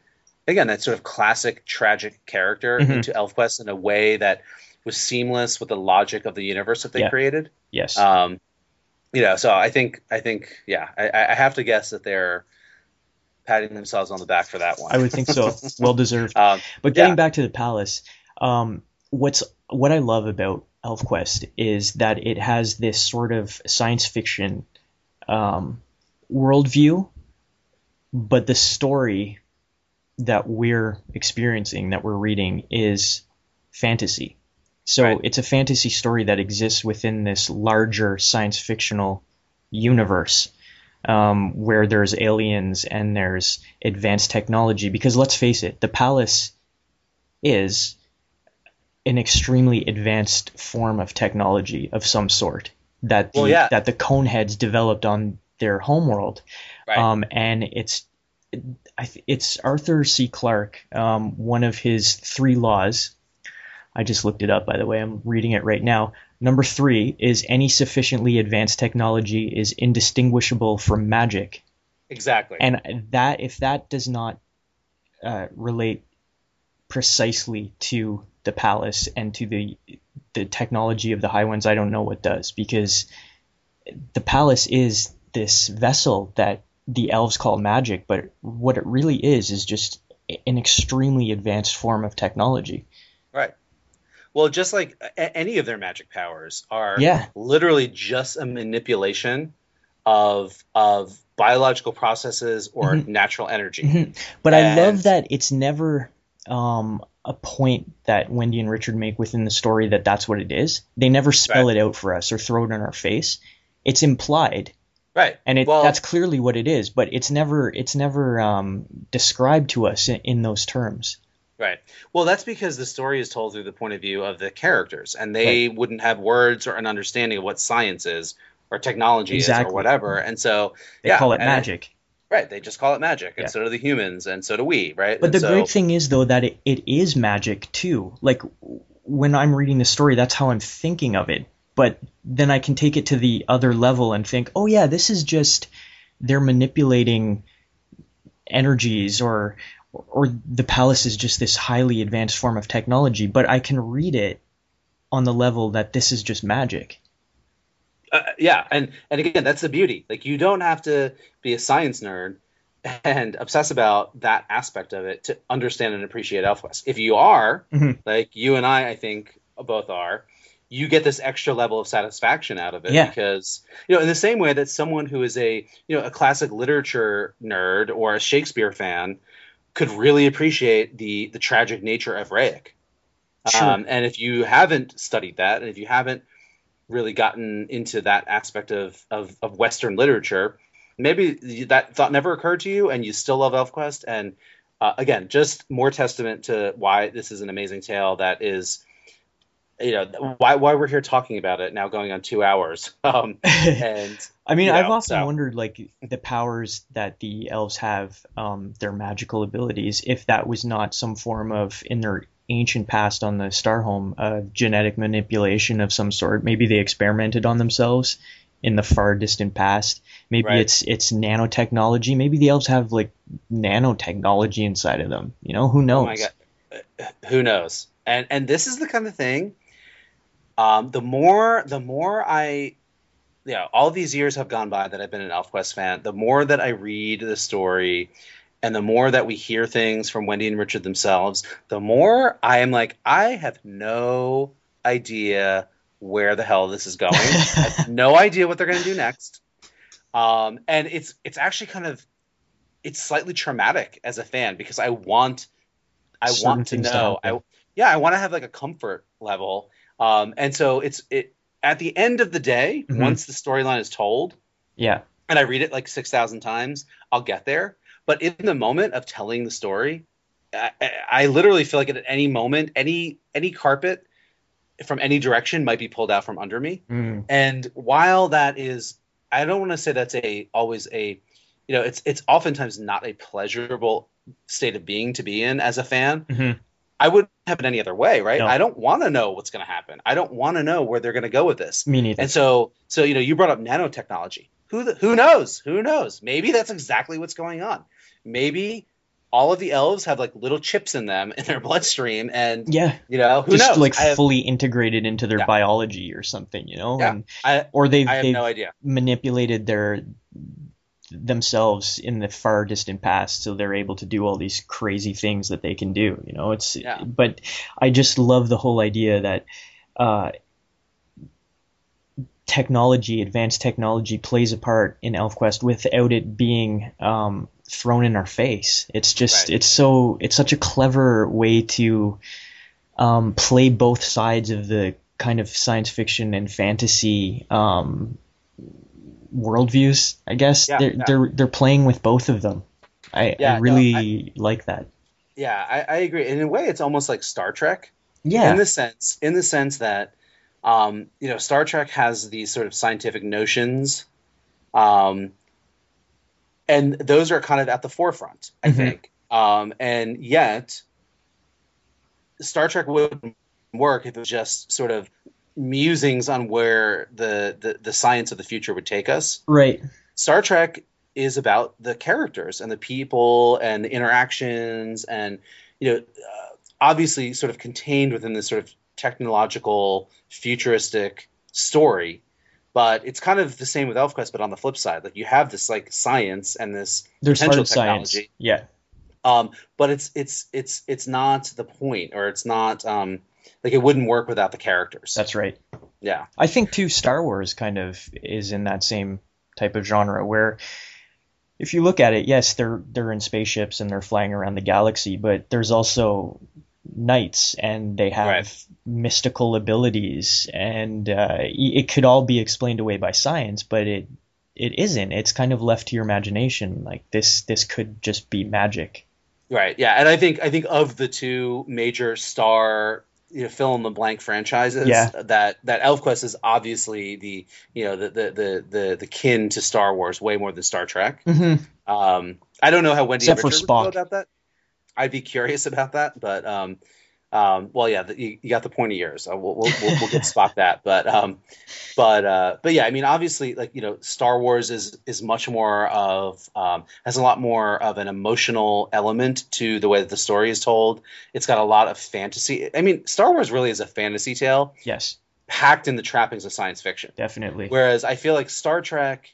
again that sort of classic tragic character Mhm. into ElfQuest in a way that was seamless with the logic of the universe that they Yeah. created. yes. Um, you know, so I think I think yeah, I, I have to guess that they're patting themselves on the back for that one. I would think so. well deserved. Um, But getting Yeah. back to the palace, um, what's what I love about ElfQuest is that it has this sort of science fiction um, worldview, but the story that we're experiencing, that we're reading, is fantasy. So Right. it's a fantasy story that exists within this larger science fictional universe um, where there's aliens and there's advanced technology. Because let's face it, the palace is an extremely advanced form of technology of some sort that the, Well, yeah. that the Coneheads developed on their homeworld. right. Um, and it's it's Arthur C. Clarke. Um, one of his three laws. I just looked it up, by the way. I'm reading it right now. Number three is any sufficiently advanced technology is indistinguishable from magic, exactly. and that if that does not uh, relate precisely to the palace and to the the technology of the High Ones, I don't know what does because the palace is this vessel that the elves call magic, but what it really is is just an extremely advanced form of technology. Well, just like a- any of their magic powers are Yeah. literally just a manipulation of of biological processes or Mhm. natural energy. Mhm. But I love that it's never um, a point that Wendy and Richard make within the story that that's what it is. They never spell Right. it out for us or throw it in our face. It's implied, Right. and it, well, that's clearly what it is. But it's never it's never um, described to us in, in those terms. Right. Well, that's because the story is told through the point of view of the characters, and they wouldn't have words or an understanding of what science is or technology is or whatever. And so, They yeah, call it and- magic. Right. They just call it magic, and Yeah. so do the humans, and so do we. Right. But And the so, great thing is though that it, it is magic too. Like when I'm reading the story, that's how I'm thinking of it. But then I can take it to the other level and think, oh yeah, this is just they're manipulating energies or or the palace is just this highly advanced form of technology. But I can read it on the level that this is just magic. uh, yeah, and and again, that's the beauty. Like you don't have to be a science nerd and obsess about that aspect of it to understand and appreciate ElfQuest. If you are, Mhm. like you and I, I think both are, you get this extra level of satisfaction out of it Yeah. because you know, in the same way that someone who is a you know a classic literature nerd or a Shakespeare fan could really appreciate the the tragic nature of Rayek. Sure. Um, and if you haven't studied that, and if you haven't really gotten into that aspect of, of, of Western literature, maybe that thought never occurred to you, and you still love ElfQuest. And uh, again, just more testament to why this is an amazing tale that is you know why why we're here talking about it now, going on two hours. Um, and I mean, you I've often so- wondered, like, the powers that the elves have, um, their magical abilities, if that was not some form of, in their ancient past on the Starhome, uh, genetic manipulation of some sort. Maybe they experimented on themselves in the far distant past. Maybe Right. it's it's nanotechnology. Maybe the elves have like nanotechnology inside of them. You know, who knows? Oh god, Uh, who knows? And and this is the kind of thing. Um, the more the more I, know, all these years have gone by that I've been an ElfQuest fan. The more that I read the story, and the more that we hear things from Wendy and Richard themselves, the more I am like, I have no idea where the hell this is going. I have no idea what they're going to do next. Um, and it's it's actually kind of it's slightly traumatic as a fan because I want I Certain want to know. I yeah, I want to have like a comfort level. Um, and so it's it at the end of the day, Mhm. once the storyline is told, yeah, and I read it like six thousand times, I'll get there. But in the moment of telling the story, I, I- literally feel like at any moment, any any carpet from any direction might be pulled out from under me. Mm, And while that is, I don't want to say that's a always a, you know, it's it's oftentimes not a pleasurable state of being to be in as a fan. mhm. I wouldn't have it any other way, right? No. I don't want to know what's going to happen. I don't want to know where they're going to go with this. me neither. And so, so you know, you brought up nanotechnology. Who the, who knows? Who knows? Maybe that's exactly what's going on. Maybe all of the elves have like little chips in them in their bloodstream, and yeah, you know, who just knows? like have, fully integrated into their Yeah. biology or something, you know? Yeah. And I, or they've I have they've no idea. manipulated their themselves in the far distant past so they're able to do all these crazy things that they can do you know it's Yeah. but i just love the whole idea that uh technology advanced technology plays a part in elfquest without it being um thrown in our face it's just Right. it's so it's such a clever way to um play both sides of the kind of science fiction and fantasy um worldviews, I guess. Yeah, they're yeah. they're they're playing with both of them. I, Yeah, I no, really like that. Yeah, I, I agree. In a way, it's almost like Star Trek. Yeah. in the sense in the sense that um, you know Star Trek has these sort of scientific notions, um, and those are kind of at the forefront, I Mhm. think. Um, and yet, Star Trek wouldn't work if it was just sort of musings on where the, the the science of the future would take us. right. Star Trek is about the characters and the people and the interactions and you know uh, obviously sort of contained within this sort of technological futuristic story but it's kind of the same with ElfQuest but on the flip side like you have this like science and this There's potential hard science. technology Yeah. um but it's it's it's it's not the point or it's not um like it wouldn't work without the characters That's right. yeah I think too Star Wars kind of is in that same type of genre where if you look at it, yes, they're they're in spaceships and they're flying around the galaxy, but there's also knights and they have Right. mystical abilities and uh, it could all be explained away by science, but it it isn't. It's kind of left to your imagination. Like this this could just be magic. Right. Yeah, and I think I think of the two major star you know fill in the blank franchises Yeah. that that ElfQuest is obviously the you know the the the the, the kin to Star Wars way more than Star Trek. Mm-hmm. Um, I don't know how Wendy Except Richard would feel about that. I'd be curious about that, but um, um, well, yeah, the, you, you got the point of yours. Uh, we'll, we'll, we'll, we'll get Spock that, but um, but uh, but yeah, I mean, obviously, like you know, Star Wars is is much more of um, has a lot more of an emotional element to the way that the story is told. It's got a lot of fantasy. I mean, Star Wars really is a fantasy tale Yes, packed in the trappings of science fiction. definitely. Whereas I feel like Star Trek,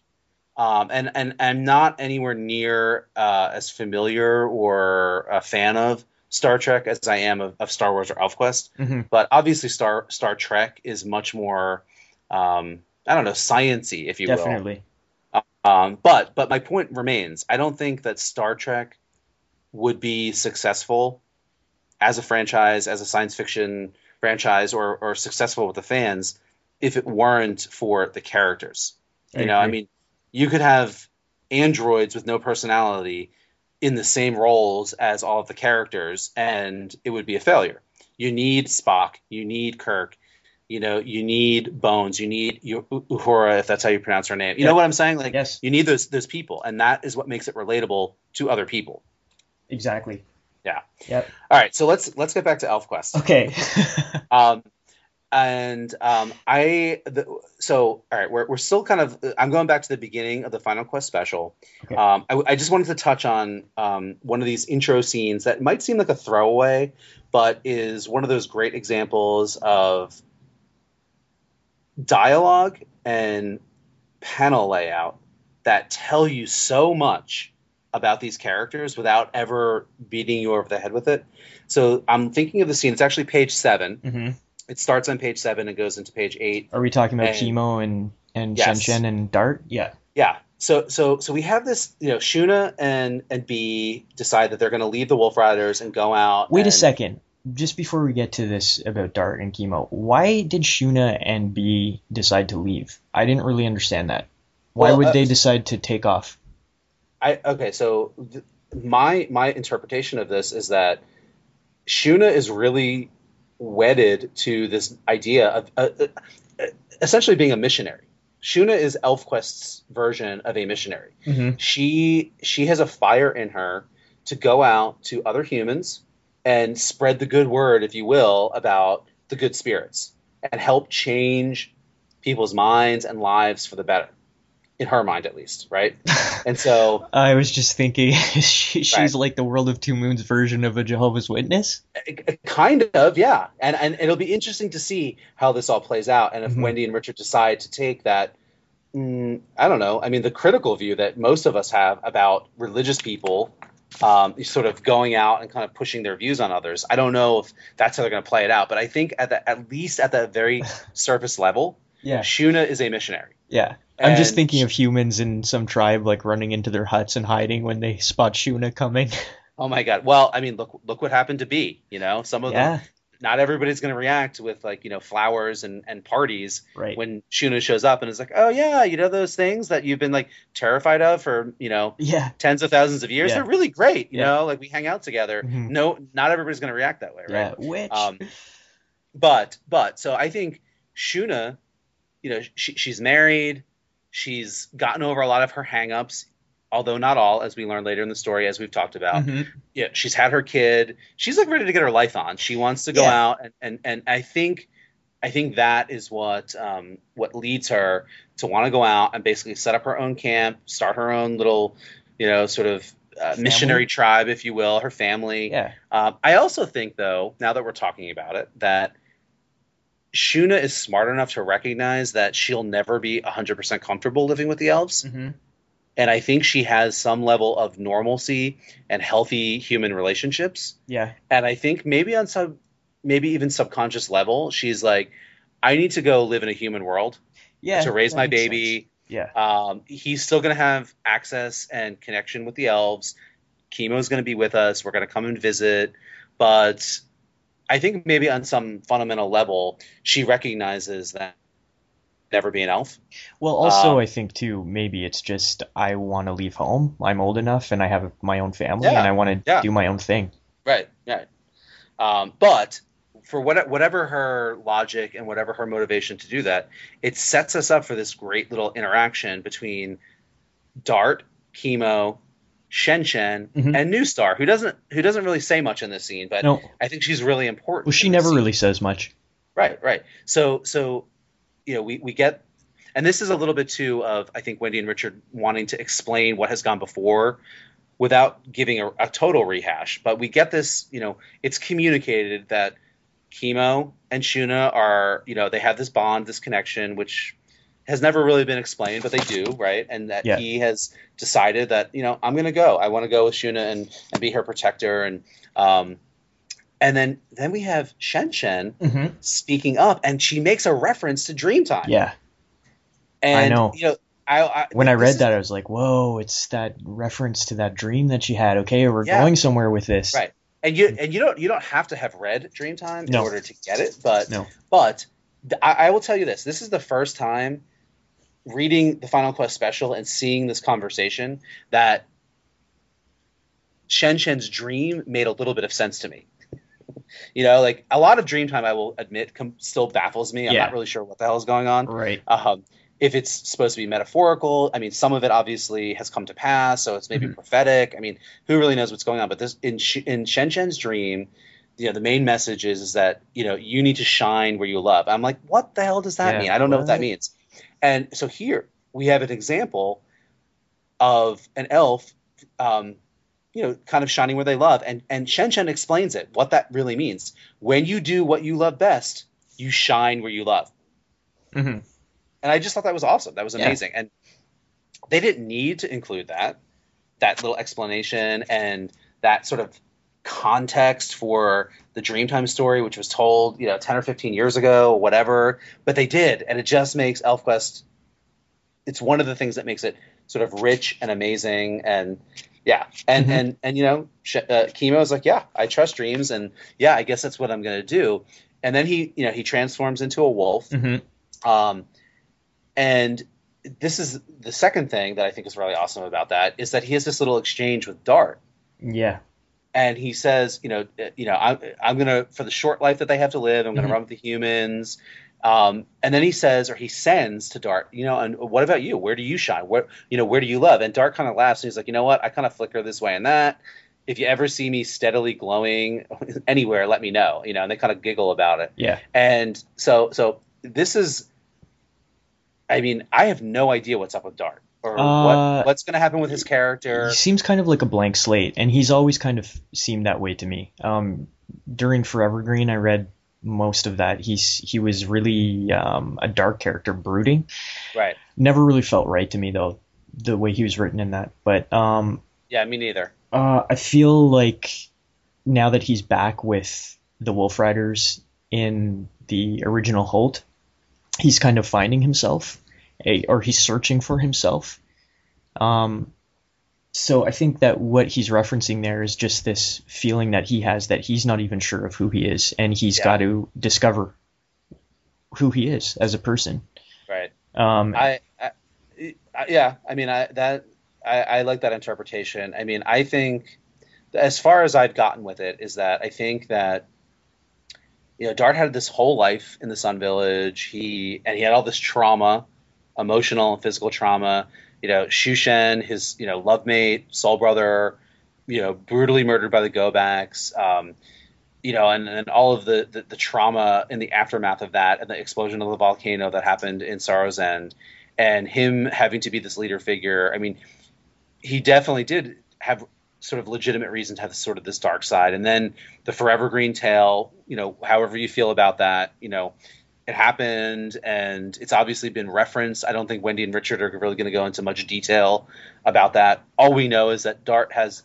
um, and and I'm not anywhere near uh, as familiar or a fan of Star Trek as I am of, of Star Wars or ElfQuest. hmm But obviously, Star Star Trek is much more, um, I don't know, sciency, if you Definitely. will. Um, but but my point remains. I don't think that Star Trek would be successful as a franchise, as a science fiction franchise, or or successful with the fans if it weren't for the characters. I You know, I mean, you could have androids with no personality in the same roles as all of the characters, and it would be a failure. You need Spock, you need Kirk, You know, you need Bones, you need Uhura, if that's how you pronounce her name. You Yeah. know what I'm saying? Like, Yes. you need those those people, and that is what makes it relatable to other people. Exactly. Yeah. Yep. All right, so let's let's get back to ElfQuest. Okay. Um, and um, I the, so all right, we're we're still kind of I'm going back to the beginning of the Final Quest special. Okay. Um, I, I just wanted to touch on um, one of these intro scenes that might seem like a throwaway, but is one of those great examples of dialogue and panel layout that tell you so much about these characters without ever beating you over the head with it. So I'm thinking of the scene. It's actually page seven. hmm It starts on page seven and goes into page eight. Are we talking about And- Kimo and and Yes. And Dart? Yeah. Yeah. So so so we have this. You know, Shuna and and B decide that they're going to leave the Wolf Riders and go out. Wait a second. Just before we get to this about Dart and Kimo, why did Shuna and B decide to leave? I didn't really understand that. Why Well, would uh, they decide to take off? I okay. So th- my my interpretation of this is that Shuna is really wedded to this idea of uh, uh, essentially being a missionary. Shuna is ElfQuest's version of a missionary. Mm-hmm. she she has a fire in her to go out to other humans and spread the good word if you will about the good spirits and help change people's minds and lives for the better in her mind at least right and so I was just thinking she, she's Right. like the World of Two Moons version of a Jehovah's Witness. it- it kind of yeah and and it'll be interesting to see how this all plays out and if Mhm. wendy and richard decide to take that mm, i don't know i mean the critical view that most of us have about religious people um, sort of going out and kind of pushing their views on others i don't know if that's how they're going to play it out but i think at the at least at the very surface level Yeah. shuna is a missionary Yeah. I'm just thinking of humans in some tribe like running into their huts and hiding when they spot Shuna coming. oh my god well i mean look look what happened to b you know some of them not everybody's going to react with like you know flowers and and parties Right. when Shuna shows up and is like, "Oh yeah, you know those things that you've been like terrified of for you know yeah. tens of thousands of years. Yeah. They're really great. You Yeah. know, like we hang out together. Mhm. No, not everybody's going to react that way, right? Yeah. Which. Um, but but so I think Shuna, you know, she, she's married. She's gotten over a lot of her hangups, although not all, as we learn later in the story, as we've talked about Mhm. yeah, she's had her kid. She's like ready to get her life on. She wants to go Yeah. out, and, and and I think, I think that is what um, what leads her to want to go out and basically set up her own camp, start her own little, you know, sort of uh, missionary tribe, if you will, her family. Yeah. Um, I also think, though, now that we're talking about it, that Shuna is smart enough to recognize that she'll never be 100% comfortable living with the elves hmm and I think she has some level of normalcy and healthy human relationships. Yeah. And I think maybe on some, maybe even subconscious level, she's like, I need to go live in a human world Yeah. to raise my baby. sense. Yeah. Um, he's still going to have access and connection with the elves. Kimo's going to be with us. We're going to come and visit. But I think maybe on some fundamental level, she recognizes that never be an elf. Well, also, Um, I think too, maybe it's just I want to leave home. I'm old enough and I have my own family Yeah, and I want to yeah. do my own thing. Right, right. Um, but for what, whatever her logic and whatever her motivation to do that, it sets us up for this great little interaction between Dart, Kimo, Shen Shen, Mhm. and New Star, who doesn't who doesn't really say much in this scene, but No. I think she's really important. Well, she never scene. really says much. Right, right. So, so, you know, we, we get, and this is a little bit too of, I think, Wendy and Richard wanting to explain what has gone before without giving a, a total rehash. But we get this, you know, it's communicated that Kimo and Shuna are, you know, they have this bond, this connection, which has never really been explained, but they do, right? And that Yeah. he has decided that, you know, I'm going to go. I want to go with Shuna and, and be her protector. And, um, and then, then we have Shen Shen Mm-hmm. speaking up, and she makes a reference to Dreamtime. Yeah. and, I know. You know, I, I When I read is- that, I was like, "Whoa! It's that reference to that dream that she had." Okay, we're Yeah. going somewhere with this. Right. and you and you don't you don't have to have read Dreamtime in No. order to get it, but No. but I, I will tell you this: this is the first time reading the Final Quest special and seeing this conversation that Shen Shen's dream made a little bit of sense to me. You know, like a lot of dream time, I will admit, com- still baffles me. I'm Yeah. not really sure what the hell is going on. Right. Um, if it's supposed to be metaphorical, I mean, some of it obviously has come to pass, so it's maybe Mhm. prophetic. I mean, who really knows what's going on? But this in Sh- in Shen Shen's dream, you know, the main message is, is that you know you need to shine where you love. I'm like, what the hell does that Yeah, mean? I don't know what that means. And so here we have an example of an elf, um, you know, kind of shining where they love, and and Shen Shen explains it, what that really means. When you do what you love best, you shine where you love hmm and I just thought that was awesome. That was Yeah. amazing, and they didn't need to include that that little explanation and that sort of context for the Dreamtime story, which was told you know ten or fifteen years ago, whatever. But they did, and it just makes ElfQuest. It's one of the things that makes it sort of rich and amazing, and yeah, and Mhm. and and you know, uh, Kimo is like, yeah, I trust dreams, and yeah, I guess that's what I'm gonna do. And then he, you know, he transforms into a wolf. hmm Um, and this is the second thing that I think is really awesome about that is that he has this little exchange with Dart, Yeah. And he says, you know, uh, you know, I'm, I'm gonna for the short life that they have to live, I'm gonna Mhm. run with the humans. Um, and then he says, or he sends to Dart, you know, and what about you? Where do you shine? Where, you know, where do you love? And Dart kind of laughs and he's like, you know what? I kind of flicker this way and that. If you ever see me steadily glowing anywhere, let me know. You know, and they kind of giggle about it. Yeah. And so, so this is, I mean, I have no idea what's up with Dart or Uh, what what's going to happen with his character. He seems kind of like a blank slate, and he's always kind of seemed that way to me. Um, during Forever Green, I read most of that. He's he was really um, a dark character, brooding. Right. Never really felt right to me though, the way he was written in that. But um, Yeah, me neither. uh, I feel like now that he's back with the Wolf Riders in the original Holt, he's kind of finding himself, a, or he's searching for himself. Um, so I think that what he's referencing there is just this feeling that he has that he's not even sure of who he is, and he's Yeah. got to discover who he is as a person. Right. Um, I, I, I yeah, I mean, I that I, I like that interpretation. I mean, I think as far as I've gotten with it is that I think that you know Dart had this whole life in the Sun Village. He and he had all this trauma, emotional and physical trauma. You know, Shushen, his you know love mate, soul brother, you know, brutally murdered by the Go-Backs. Um, you know, and, and all of the, the, the trauma in the aftermath of that and the explosion of the volcano that happened in Sorrow's End, and him having to be this leader figure. I mean, he definitely did have sort of legitimate reason to have sort of this dark side. And then the Forever Green tale, you know, however you feel about that, you know, it happened and it's obviously been referenced. I don't think Wendy and Richard are really going to go into much detail about that. All we know is that Dart has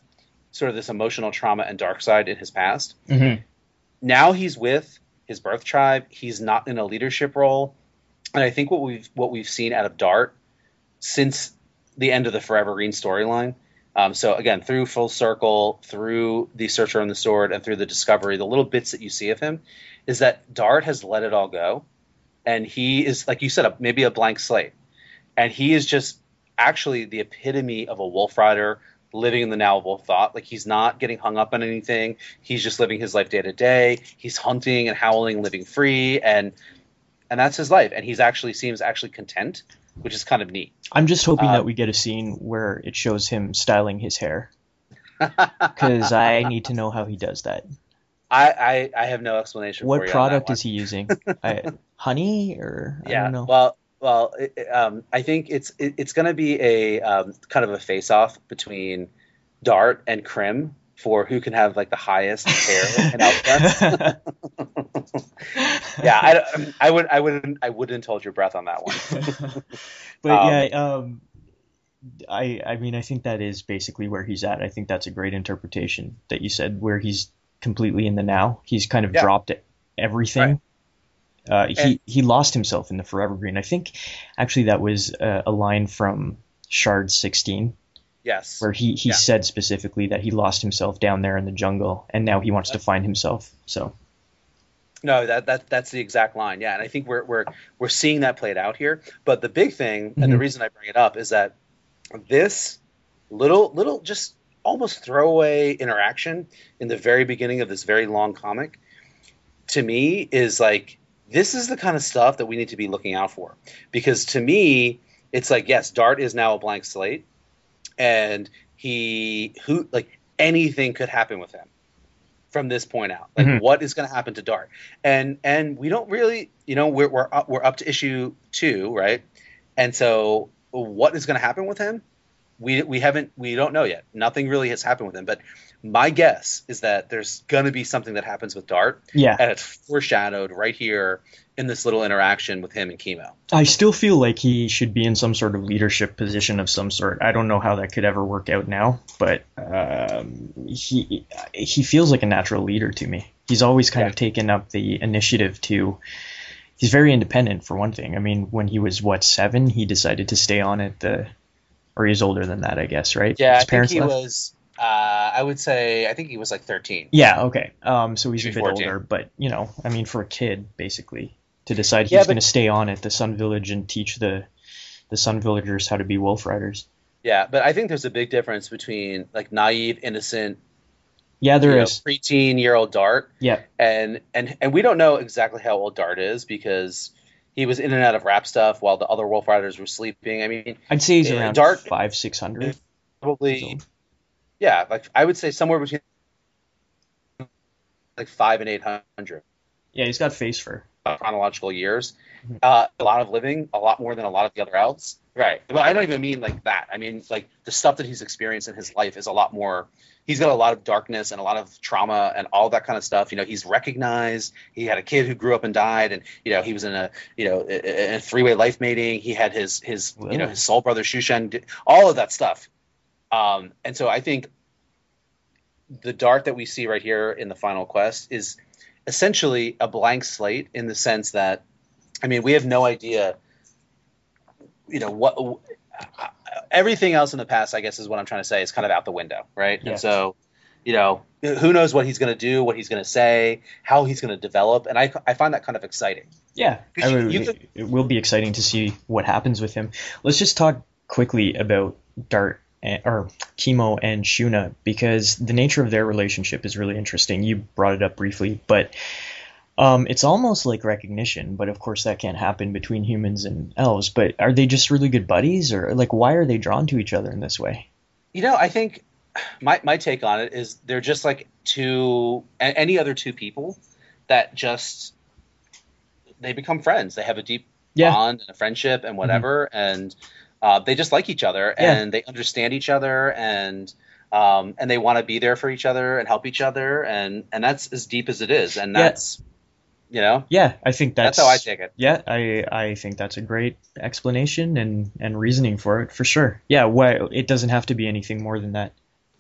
sort of this emotional trauma and dark side in his past. mhm. Now he's with his birth tribe. He's not in a leadership role. And I think what we've what we've seen out of Dart since the end of the Forever Green storyline. Um, so again, through Full Circle, through the Searcher and the Sword, and through the Discovery, the little bits that you see of him is that Dart has let it all go, and he is like you said, a, maybe a blank slate, and he is just actually the epitome of a Wolf Rider living in the now of Wolf thought. Like he's not getting hung up on anything. He's just living his life day to day. He's hunting and howling, living free, and and that's his life. And he's actually seems actually content, which is kind of neat. I'm just hoping Uh, that we get a scene where it shows him styling his hair, because I need to know how he does that. I, I, I have no explanation. for What product is he using? I, honey or I yeah. don't know. Well, well, it- um, I think it's it, it's going to be a um, kind of a face off between Dart and Krim for who can have like the highest hair in Outcast. yeah, I, I would I wouldn't I wouldn't hold your breath on that one. but Um, yeah, um, I I mean I think that is basically where he's at. I think that's a great interpretation that you said, where he's completely in the now. He's kind of Yeah. dropped everything. Uh, he And- he lost himself in the Forever Green. I think actually that was a, a line from Shard 16 Yes. where he, he Yeah. said specifically that he lost himself down there in the jungle and now he wants to find himself. So No, that, that that's the exact line. Yeah, and I think we're we're we're seeing that played out here. But the big thing, and the Mhm. reason I bring it up is that this little little just almost throwaway interaction in the very beginning of this very long comic to me is like this is the kind of stuff that we need to be looking out for because to me it's like yes dart is now a blank slate and he who like anything could happen with him from this point out. Like Mhm. what is going to happen to dart? And and we don't really you know we're we're up, we're up to issue 2 right? And so what is going to happen with him? We we haven't we don't know yet. Nothing really has happened with him. But my guess is that there's going to be something that happens with dart Yeah, and it's foreshadowed right here in this little interaction with him and Kimo I still feel like he should be in some sort of leadership position of some sort. I don't know how that could ever work out now, but um, he he feels like a natural leader to me. He's always kind Yeah. of taken up the initiative to. He's very independent for one thing. I mean, when he was what seven, he decided to stay on at the, or he's older than that, I guess, right? Yeah, His I think he left? was. Uh, I would say I think he was like 13. Yeah, okay. Um, so he's a Maybe bit 14. older, but you know, I mean, for a kid, basically, to decide Yeah, he's but- going to stay on at the Sun Village and teach the the Sun Villagers how to be wolf riders. Yeah, but I think there's a big difference between like naive, innocent, Yeah, there you know, is. preteen year old Dart, Yeah, and and and we don't know exactly how old Dart is because he was in and out of wrapstuff while the other Wolf Riders were sleeping. I mean, I'd say he's Uh, around Dart- five, six hundred. probably, yeah, like I would say somewhere between like five and eight hundred. Yeah, he's got face fur. chronological years. Mhm. Uh, a lot of living, a lot more than a lot of the other elves. Right. But I don't even mean like that. I mean like the stuff that he's experienced in his life is a lot more. He's got a lot of darkness and a lot of trauma and all that kind of stuff. You know, he's recognized. He had a kid who grew up and died, and you know he was in a you know a, a three way life mating. He had his his you know his soul brother Shushen, all of that stuff. Um, and so I think the dart that we see right here in the final quest is essentially a blank slate in the sense that I mean we have no idea you know what everything else in the past I guess is what I'm trying to say is kind of out the window right? And so you know who knows what he's going to do what he's going to say how he's going to develop and I, I find that kind of exciting. Yeah, I you- would- you could- it will be exciting to see what happens with him. Let's just talk quickly about Dart and, or Kimo and Shuna because the nature of their relationship is really interesting. You brought it up briefly, but um, it's almost like recognition. But of course, that can't happen between humans and elves. But are they just really good buddies, or like why are they drawn to each other in this way? You know, I think my my take on it is they're just like two any other two people that just they become friends. They have a deep Yeah. bond and a friendship and whatever, and uh, they just like each other Yeah. and they understand each other and um, and they want to be there for each other and help each other and and that's as deep as it is and Yeah. that's you know Yeah, I think that's, that's, how I take it. Yeah, I I think that's a great explanation and and reasoning for it for sure. Yeah, why it doesn't have to be anything more than that.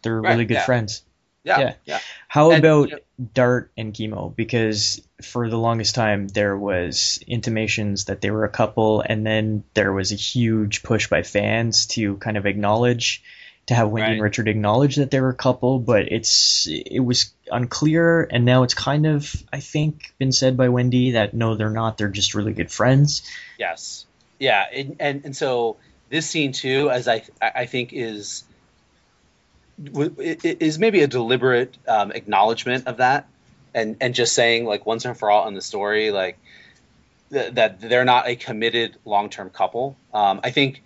They're Right, really good yeah. friends. Yeah, Yeah. yeah, How And, about you know- Dart and Kimo? Because for the longest time there was intimations that they were a couple, and then there was a huge push by fans to kind of acknowledge, to have Wendy and Richard acknowledge that they were a couple, but it's it was unclear, and now it's kind of I think been said by Wendy that no, they're not. They're just really good friends. Yes. Yeah, and, and and so this scene too, as I I think is w- i- i- is maybe a deliberate um, acknowledgement of that, and and just saying like once and for all in the story, like th- that they're not a committed long term couple. Um, I think.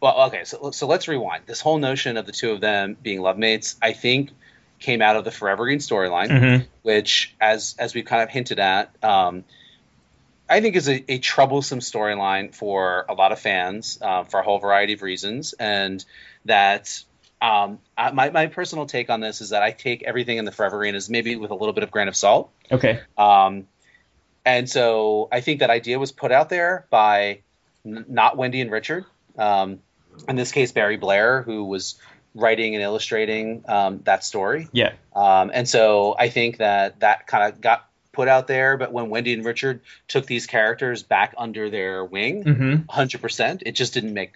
Well, okay, so so let's rewind. This whole notion of the two of them being love mates, I think, came out of the Forever Green storyline Mm-hmm. which, as as we've kind of hinted at, um, I think is a, a troublesome storyline for a lot of fans uh, for a whole variety of reasons, and that um, I, my my personal take on this is that I take everything in the Forever as maybe with a little bit of grain of salt. Okay. Um, and so I think that idea was put out there by n- not Wendy and Richard. Um, in this case, Barry Blair, who was writing and illustrating um, that story. Yeah. Um, and so I think that that kind of got put out there. But when Wendy and Richard took these characters back under their wing, Mm-hmm. 100%, it just didn't make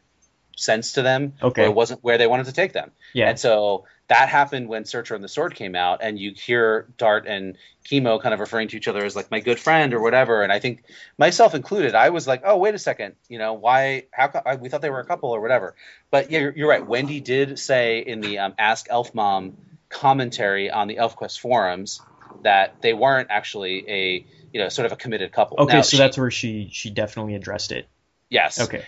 sense to them. Okay. Or it wasn't where they wanted to take them. Yeah. And so that happened when Searcher and the Sword came out, and you hear Dart and Kimo kind of referring to each other as like my good friend or whatever. And I think myself included, I was like, oh, wait a second, you know, why? How? co- I, we thought they were a couple or whatever. But yeah, you're, you're right. Wendy did say in the um, Ask Elf Mom commentary on the ElfQuest forums that they weren't actually a you know sort of a committed couple. Okay, Now, so she- that's where she she definitely addressed it. yes. Okay.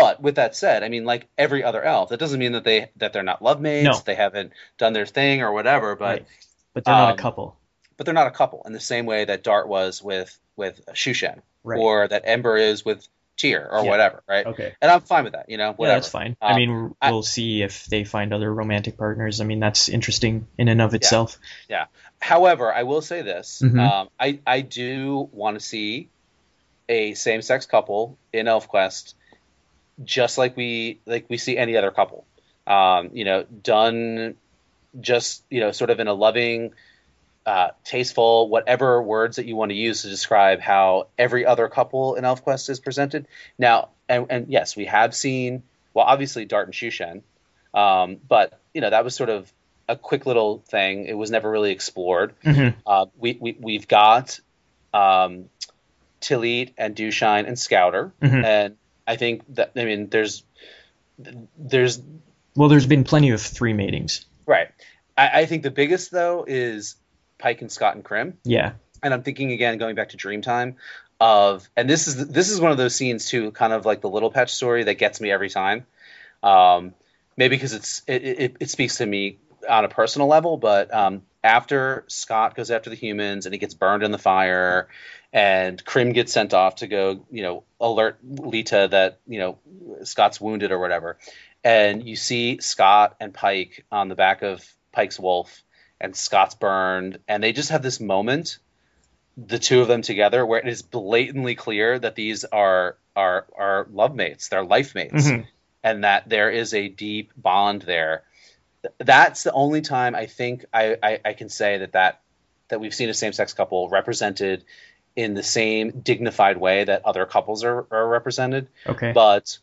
But with that said, I mean, like every other elf, that doesn't mean that they that they're not love mates. No. They haven't done their thing or whatever. But right. But they're not um, a couple. but they're not a couple in the same way that Dart was with with Shushen, Right. or that Ember is with Teir, or Yeah. whatever, right? okay. And I'm fine with that. You know, whatever. Yeah, that's fine. I Um, mean, we'll see if they find other romantic partners. I mean, that's interesting in and of itself. Yeah. However, I will say this: Mhm. um, I I do want to see a same sex couple in ElfQuest, just like we like we see any other couple. Um, you know, done just you know sort of in a loving, uh, tasteful, whatever words that you want to use to describe how every other couple in ElfQuest is presented. Now, and, and yes, we have seen well, obviously Dart and Shushen, um, but you know that was sort of a quick little thing. It was never really explored. Mhm. Uh, we, we we've got um, Tillit and Dewshine and Scouter, Mhm. and I think that I mean there's there's Well, there's been plenty of three matings. right. I, I think the biggest though is Pike and Scott and Krim, Yeah. and I'm thinking again going back to Dreamtime of and this is this is one of those scenes too, kind of like the Little Patch story that gets me every time. Um, maybe because it's it, it, it speaks to me on a personal level, but um, after Scott goes after the humans and he gets burned in the fire, and Krim gets sent off to go, you know, alert Leetah that you know Scott's wounded or whatever, and you see Scott and Pike on the back of Pike's wolf, and Scott's burned, and they just have this moment, the two of them together, where it is blatantly clear that these are are are love mates, they're life mates Mhm. and that there is a deep bond there. That's the only time I think I, I, I can say that, that that we've seen a same-sex couple represented in the same dignified way that other couples are, are represented. Okay. But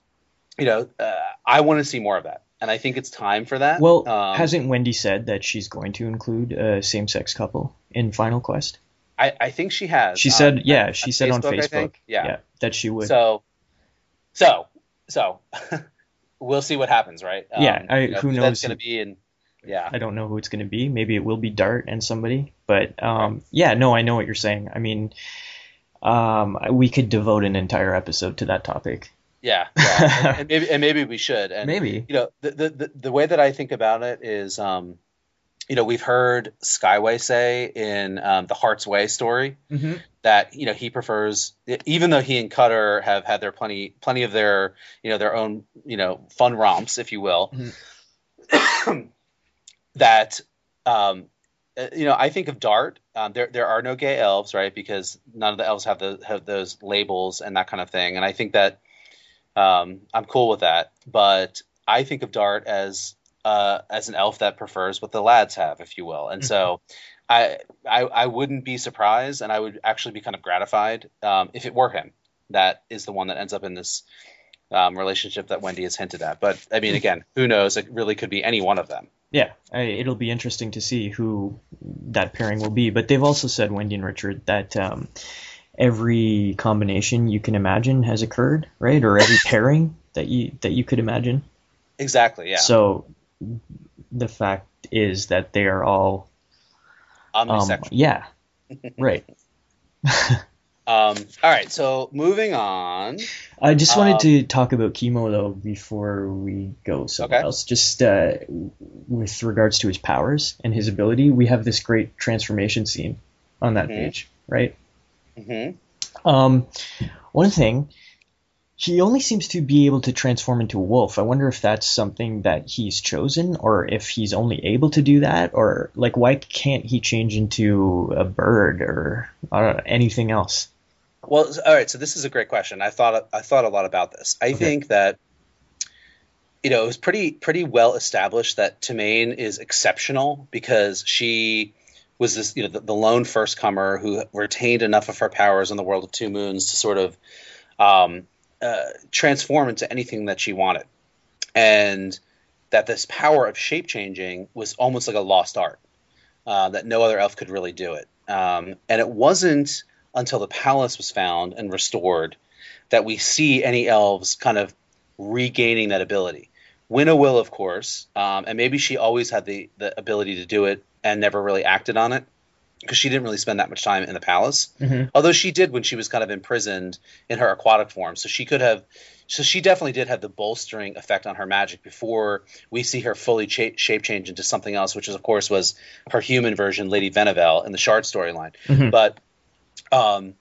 you know, uh, I want to see more of that, and I think it's time for that. well, Um, hasn't Wendy said that she's going to include a same-sex couple in Final Quest? I, I think she has. She on- said, yeah, on she said on Facebook, I Facebook, think. Yeah. that she would. So, so, so, we'll see what happens, right? Yeah, I- you know, who that's knows going who- to be in. Yeah. I don't know who it's going to be. Maybe it will be Dart and somebody. But um, yeah, no, I know what you're saying. I mean, um, we could devote an entire episode to that topic. Yeah, yeah. and, and maybe and maybe we should. And Maybe. you know, the, the the way that I think about it is, um, you know, we've heard Skywise say in um, the Heart's Way story Mm-hmm. that you know he prefers, even though he and Cutter have had their plenty plenty of their you know their own you know fun romps, if you will, that um, uh, you know I think of Dart. Um, there there are no gay elves, right? Because none of the elves have the have those labels and that kind of thing, and I think that um, I'm cool with that. But I think of Dart as uh, as an elf that prefers what the lads have, if you will, and so. I, I I wouldn't be surprised, and I would actually be kind of gratified um, if it were him that is the one that ends up in this um, relationship that Wendy has hinted at. But I mean, again, who knows? It really could be any one of them. Yeah, I, it'll be interesting to see who that pairing will be. But they've also said, Wendy and Richard, that um, every combination you can imagine has occurred, right? Or every pairing that you that you could imagine. Exactly. Yeah. So the fact is that they are all, um, Omnisexual. yeah, right. Um, all right. So moving on. I just wanted Um, to talk about Kimo though before we go somewhere Okay. else. Just uh, with regards to his powers and his ability, we have this great transformation scene on that Mhm. page, right? hmm Um, one thing, he only seems to be able to transform into a wolf. I wonder if that's something that he's chosen, or if he's only able to do that, or like why can't he change into a bird or I don't know, anything else? Well, all right. So this is a great question. I thought I thought a lot about this. I Okay. think that you know it was pretty pretty well established that Timmain is exceptional because she was this you know the, the lone first comer who retained enough of her powers in the world of two moons to sort of um, uh, transform into anything that she wanted, and that this power of shape changing was almost like a lost art uh, that no other elf could really do it. Um, and it wasn't until the palace was found and restored that we see any elves kind of regaining that ability. Winnowill, of course, um, and maybe she always had the, the ability to do it and never really acted on it. because she didn't really spend that much time in the palace. Mhm. Although she did when she was kind of imprisoned in her aquatic form, so she could have. So she definitely did have the bolstering effect on her magic before we see her fully cha- shape change into something else, which is of course was her human version, Lady Venevel, in the Shard storyline. Mhm. But, um,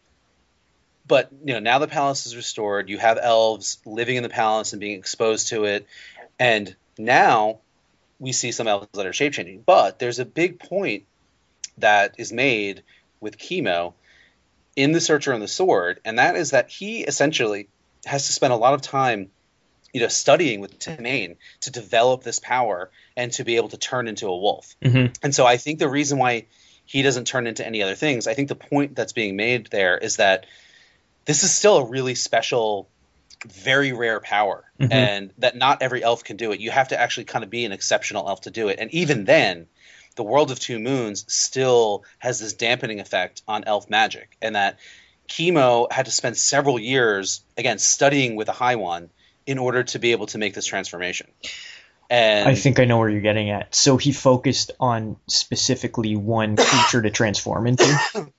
but you know now the palace is restored. You have elves living in the palace and being exposed to it, and now we see some elves that are shape changing. But there's a big point that is made with Kimo in the Searcher and the Sword, and that is that he essentially has to spend a lot of time, you know, studying with Timmain to develop this power and to be able to turn into a wolf. Mhm. And so I think the reason why he doesn't turn into any other things, I think the point that's being made there is that this is still a really special, very rare power, Mhm. and that not every elf can do it. You have to actually kind of be an exceptional elf to do it. And even then, the world of two moons still has this dampening effect on elf magic, and that Kimo had to spend several years again studying with a high one in order to be able to make this transformation. And I think I know where you're getting at. So he focused on specifically one creature to transform into,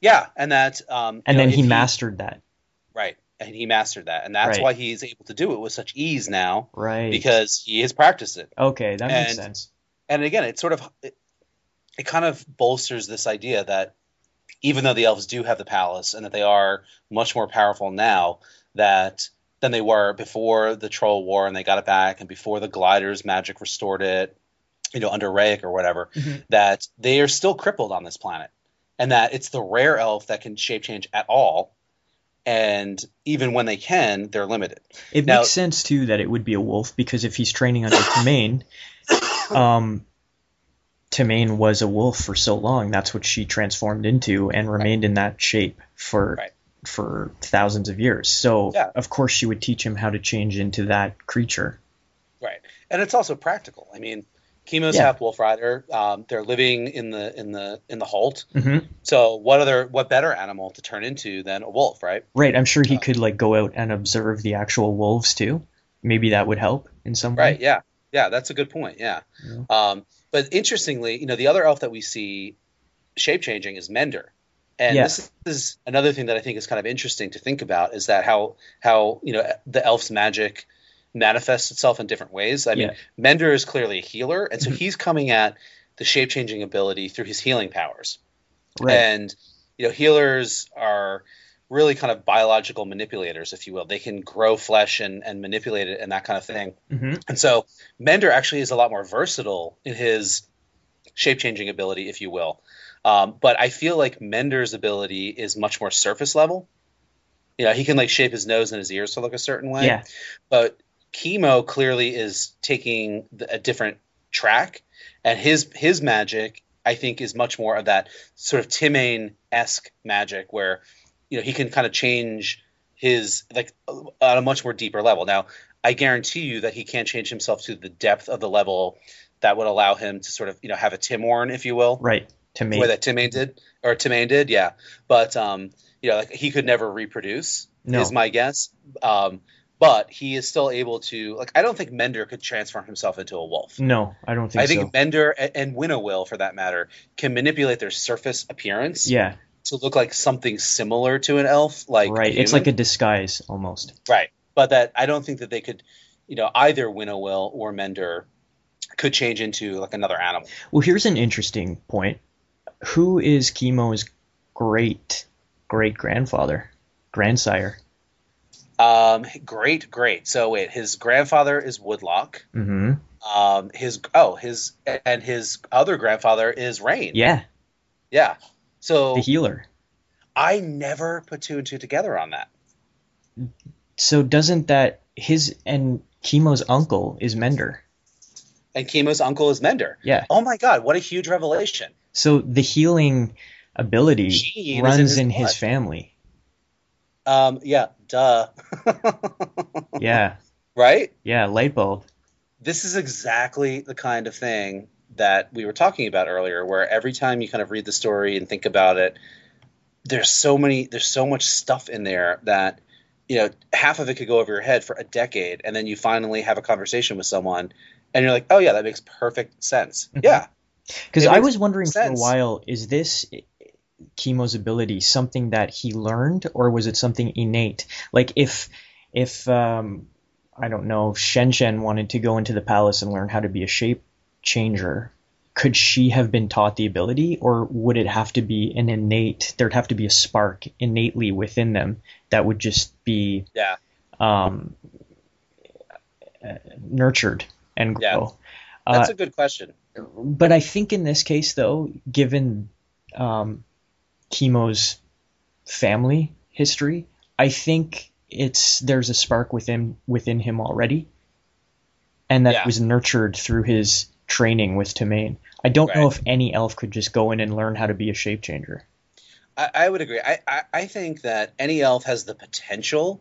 yeah, and that um, and know, then if he mastered that. right, and he mastered that, and that's Right. why he's able to do it with such ease now Right. because he has practiced it. okay, that makes and- sense. and again, it sort of it, it kind of bolsters this idea that even though the elves do have the palace and that they are much more powerful now that than they were before the troll war and they got it back and before the gliders magic restored it, you know, under Rayek or whatever, Mhm. that they are still crippled on this planet. And that it's the rare elf that can shape change at all. And even when they can, they're limited. It Now- makes sense too that it would be a wolf because if he's training under Timmain, um, Timmain was a wolf for so long. That's what she transformed into and remained in that shape for Right. For thousands of years. So Yeah. of course she would teach him how to change into that creature. Right, and it's also practical. I mean, Kimo's Yeah. half Wolf Rider. Um, they're living in the in the in the Holt. hmm So what other what better animal to turn into than a wolf, right? Right. I'm sure he Uh, could like go out and observe the actual wolves too. Maybe that would help in some way. Right. Yeah. Yeah. That's a good point. Yeah. Yeah. Um, but interestingly, you know, the other elf that we see shape changing is Mender. And Yeah. this is another thing that I think is kind of interesting to think about is that how how you know the elf's magic manifests itself in different ways. I mean, Yeah. Mender is clearly a healer, and so Mhm. he's coming at the shape changing ability through his healing powers. Right. And you know, healers are really kind of biological manipulators, if you will. They can grow flesh and, and manipulate it and that kind of thing. hmm And so Mender actually is a lot more versatile in his shape changing ability, if you will. Um, but I feel like Mender's ability is much more surface level. You know, he can like shape his nose and his ears to look a certain way. Yeah. But Kimo clearly is taking the, a different track, and his his magic I think is much more of that sort of Timmain esque magic where you know he can kind of change his like on a much more deeper level. Now I guarantee you that he can't change himself to the depth of the level that would allow him to sort of you know have a Timorn, if you will, Right. Me. way that Timmain did or Timmain did, yeah. But um, you know, like he could never reproduce, No. is my guess. Um, but he is still able to like. I don't think Mender could transform himself into a wolf. No, I don't think I think so. Mender and, and Winnowill, for that matter, can manipulate their surface appearance Yeah. to look like something similar to an elf, like right. It's like a disguise almost. right. But that I don't think that they could, you know, either Winnowill or Mender could change into like another animal. Well, here's an interesting point. Who is Kimo's great great grandfather, grandsire? Um, great, great. So wait, his grandfather is Woodlock. hmm Um, his oh his and his other grandfather is Rain. Yeah, yeah. So the healer. I never put two and two together on that. So doesn't that his and Kimo's uncle is Mender? And Kimo's uncle is Mender. Yeah. Oh my God, what a huge revelation! So the healing ability Gene is in runs his in his family. Um, yeah, duh. Yeah, right? yeah, light bulb. This is exactly the kind of thing that we were talking about earlier, where every time you kind of read the story and think about it, there's so many, there's so much stuff in there that you know half of it could go over your head for a decade, and then you finally have a conversation with someone, and you're like, oh yeah, that makes perfect sense. Mhm. Yeah, Because I was wondering for a while, is this Kimo's ability something that he learned, or was it something innate? Like if if um, I don't know, Shenshen wanted to go into the palace and learn how to be a shape changer, could she have been taught the ability, or would it have to be an innate? There'd have to be a spark innately within them that would just be Yeah. um, nurtured and Yeah. grow. That's Uh, a good question. But I think in this case, though, given um, Kimo's family history, I think it's there's a spark within within him already, and that Yeah. was nurtured through his training with Timmain. I don't know if any elf could just go in and learn how to be a shape changer. I, I would agree. I, I, I think that any elf has the potential,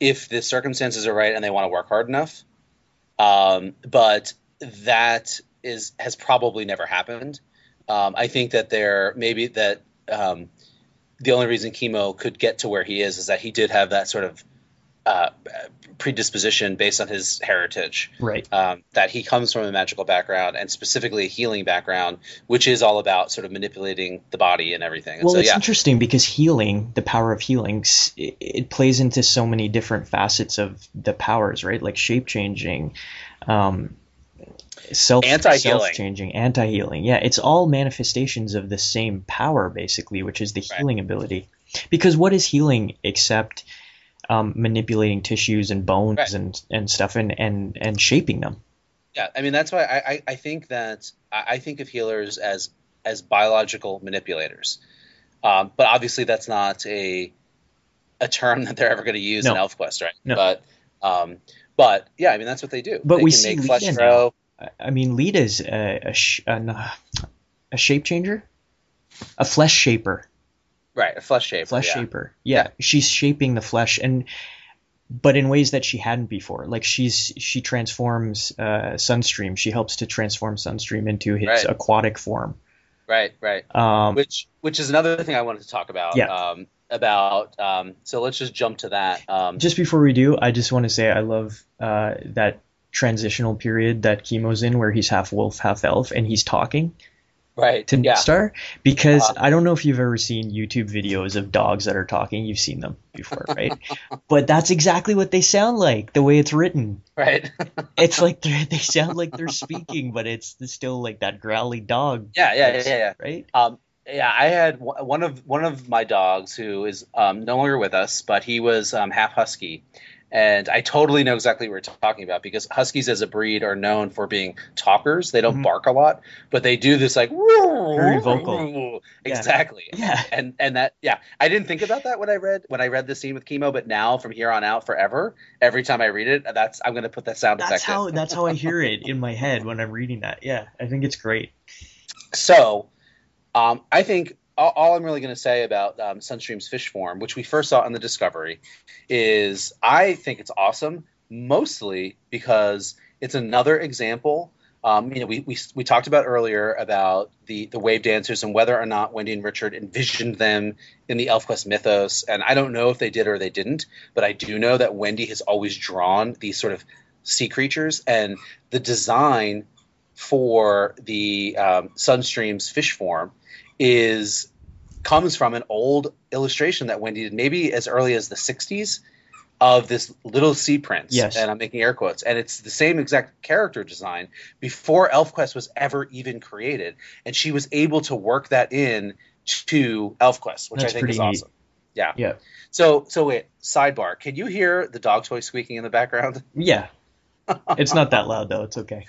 if the circumstances are right and they want to work hard enough. Um, but that is has probably never happened. Um, I think that there maybe that um, the only reason Kimo could get to where he is is that he did have that sort of uh, predisposition based on his heritage Right. um, that he comes from a magical background and specifically a healing background, which is all about sort of manipulating the body and everything. And Well, so it's yeah, interesting because healing, the power of healing, it, it plays into so many different facets of the powers, right? Like shape changing, um, self self changing, anti healing. Yeah, it's all manifestations of the same power, basically, which is the Right. healing ability. Because what is healing except um, manipulating tissues and bones Right. and, and stuff and, and, and shaping them? yeah. I mean, that's why I, I, I think that I, think of healers as as biological manipulators, um, but obviously that's not a a term that they're ever going to use in No. ElfQuest, right? No. But um, but yeah, I mean that's what they do. But they we can see make flesh grow. I- mean, Leetah's a, a, sh- an, uh, a shape changer, a flesh shaper. Right, a flesh shape. flesh yeah. shaper. Yeah, she's shaping the flesh and but in ways that she hadn't before. Like she's she transforms uh, Sunstream. She helps to transform Sunstream into his Right. aquatic form. Right, right. Um, which which is another thing I wanted to talk about. Yeah. Um, about um, so let's just jump to that. Um, just before we do, I just want to say I love uh, that transitional period that Kimo's in, where he's half wolf, half elf, and he's talking right. to yeah. Star because Uh, I don't know if you've ever seen YouTube videos of dogs that are talking. You've seen them before, right? but that's exactly what they sound like, the way it's written. Right. it's like they're, sound like they're speaking, but it's still like that growly dog, yeah, yeah, yeah, yeah. right? Um, yeah, I had one one of one of my dogs who is um, no longer with us, but he was um, half husky, and I totally know exactly what we're talking about because huskies as a breed are known for being talkers. They don't Mhm. bark a lot, but they do this like Very vocal. Exactly. Yeah, And and that yeah, I didn't think about that when I read when I read the scene with Kimo, but now from here on out forever, every time I read it, that's I'm gonna put that sound that's effect in. how that's how I hear it in my head when I'm reading that. Yeah, I think it's great. So, um, I think all, all I'm really going to say about um, Sunstream's fish form, which we first saw in the Discovery, is I think it's awesome, mostly because it's another example. Um, you know, we, we, we talked about earlier about the, the wave dancers and whether or not Wendy and Richard envisioned them in the ElfQuest mythos. And I don't know if they did or they didn't, but I do know that Wendy has always drawn these sort of sea creatures, and the design for the um, Sunstream's fish form is comes from an old illustration that Wendy did, maybe as early as the '60s, of this little sea prince. Yes. and I'm making air quotes, and it's the same exact character design before ElfQuest was ever even created, and she was able to work that in to ElfQuest, which That's I think is pretty neat. awesome. Yeah. Yeah. So so wait, sidebar. Can you hear the dog toy squeaking in the background? Yeah, it's not that loud though. It's okay.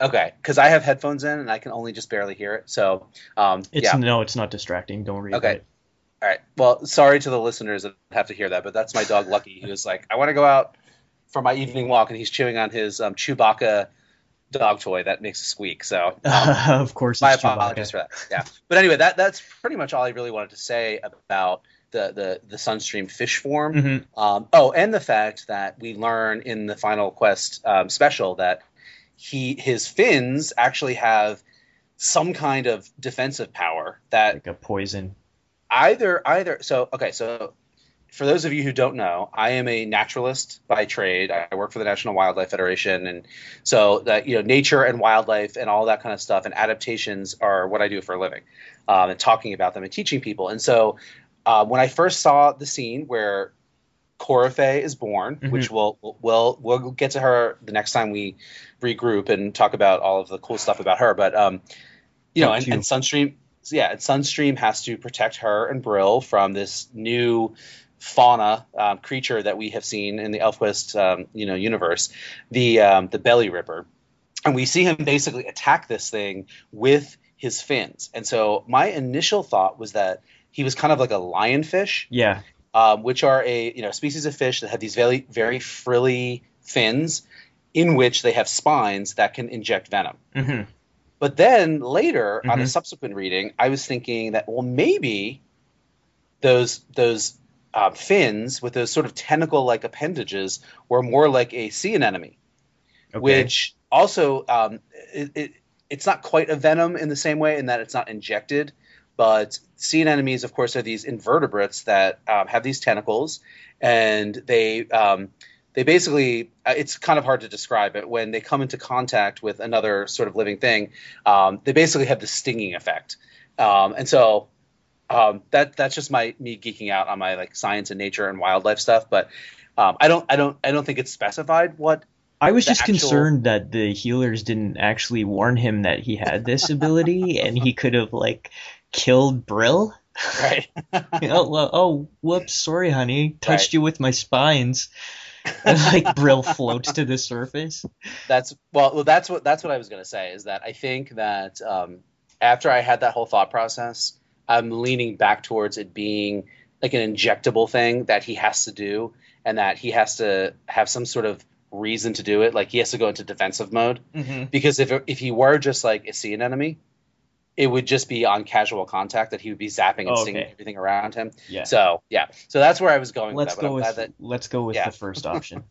Okay, because I have headphones in and I can only just barely hear it. So, um, It's yeah. no, it's not distracting. Don't worry Okay. about it. All right. Well, sorry to the listeners that have to hear that, but that's my dog Lucky. He was like, I want to go out for my evening walk, and he's chewing on his um, Chewbacca dog toy that makes a squeak. So, um, of course, my it's Chewbacca. apologies for that. Yeah. But anyway, that that's pretty much all I really wanted to say about the the the Sunstream fish form. Mhm. Um, oh, and the fact that we learn in the final quest um, special that he his fins actually have some kind of defensive power that Like a poison. either either so okay so for those of you who don't know, I am a naturalist by trade. I work for the National Wildlife Federation, and so that you know, nature and wildlife and all that kind of stuff and adaptations are what I do for a living, um, and talking about them and teaching people. And so, uh, when I first saw the scene where Coryphe is born, mm-hmm. which we'll, we'll we'll get to her the next time we regroup and talk about all of the cool stuff about her. But um, you know, and, and Sunstream, yeah, and Sunstream has to protect her and Brill from this new fauna um, creature that we have seen in the ElfQuest um, you know universe, the um, the Belly Ripper, and we see him basically attack this thing with his fins. And so my initial thought was that he was kind of like a lionfish, yeah, um, which are a you know species of fish that have these very very frilly fins, in which they have spines that can inject venom. Mm-hmm. But then later mm-hmm. on a subsequent reading, I was thinking that well maybe those those uh, fins with those sort of tentacle like appendages were more like a sea anemone, okay. which also um, it, it, it's not quite a venom in the same way in that it's not injected. But sea anemones, of course, are these invertebrates that um, have these tentacles, and they um, they basically uh, it's kind of hard to describe it when they come into contact with another sort of living thing. Um, they basically have the stinging effect, um, and so um, that that's just my me geeking out on my like science and nature and wildlife stuff. But um, I don't I don't I don't think it's specified what. I was just actual... concerned that the healers didn't actually warn him that he had this ability and he could have like killed Brill. Right. oh, oh, whoops! Sorry, honey. Touched right. you with my spines. like Brill floats to the surface. That's well, well. That's what that's what I was gonna say. Is that I think that um, after I had that whole thought process, I'm leaning back towards it being like an injectable thing that he has to do, and that he has to have some sort of reason to do it. Like he has to go into defensive mode mm-hmm. because if if he were just like a sea anemone, it would just be on casual contact that he would be zapping and oh, stinging okay. everything around him. Yeah. So yeah, so that's where I was going. Let's with that, go with that, let's go with yeah. the first option.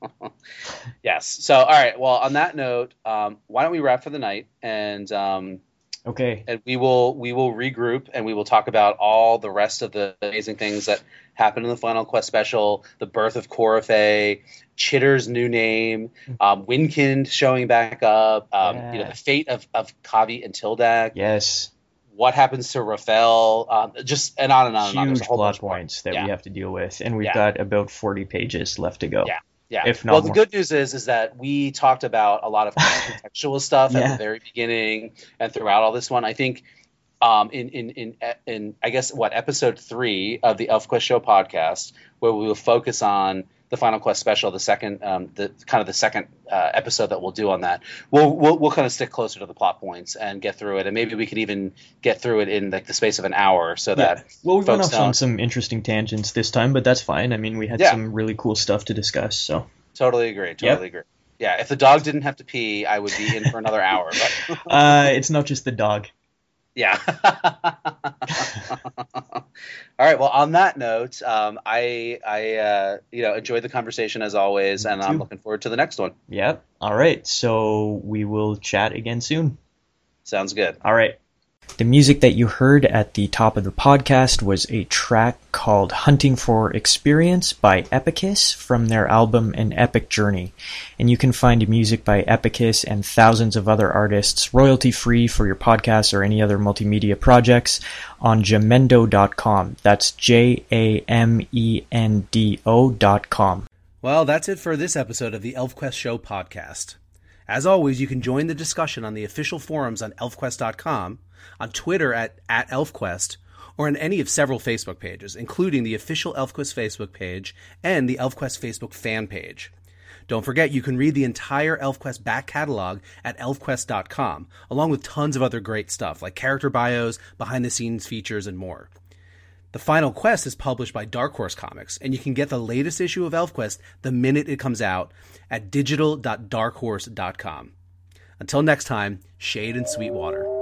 yes. So all right. Well, on that note, um, why don't we wrap for the night and um, Okay. And we will we will regroup and we will talk about all the rest of the amazing things that happened in the Final Quest special, the birth of Coryphe, Chitter's new name, um, Windkind showing back up, um, you know, the fate of, of Kahvi and Tildak. Yes. What happens to Rafael? Um, just and on and on Huge and on. Huge plot points that yeah. we have to deal with, and we've yeah. got about forty pages left to go. Yeah. Yeah. If not well, more. the good news is is that we talked about a lot of contextual stuff yeah. at the very beginning and throughout all this one. I think um, in, in in in I guess what episode three of the ElfQuest Show podcast, where we will focus on the Final Quest special, the second, um, the kind of the second uh, episode that we'll do on that. We'll, we'll we'll kind of stick closer to the plot points and get through it, and maybe we could even get through it in like the space of an hour, so yeah. that well, we went off on some interesting tangents this time, but that's fine. I mean, we had yeah. some really cool stuff to discuss, so totally agree. Totally yep. agree. Yeah, if the dog didn't have to pee, I would be in for another hour. But uh, it's not just the dog. Yeah. All right. Well, on that note, um, I I uh, you know enjoyed the conversation as always, and I'm looking forward to the next one. Yep. All right. So we will chat again soon. Sounds good. All right. The music that you heard at the top of the podcast was a track called Hunting for Experience by Epicus from their album An Epic Journey. And you can find music by Epicus and thousands of other artists royalty free for your podcasts or any other multimedia projects on jamendo.com. That's J A M E N D O.com. Well, that's it for this episode of the ElfQuest Show podcast. As always, you can join the discussion on the official forums on elfquest.com on Twitter at, at ElfQuest, or on any of several Facebook pages, including the official ElfQuest Facebook page and the ElfQuest Facebook fan page. Don't forget, you can read the entire ElfQuest back catalog at elfquest.com, along with tons of other great stuff like character bios, behind the scenes features, and more. The Final Quest is published by Dark Horse Comics, and you can get the latest issue of ElfQuest the minute it comes out at digital.darkhorse.com. Until next time, shade and sweet water.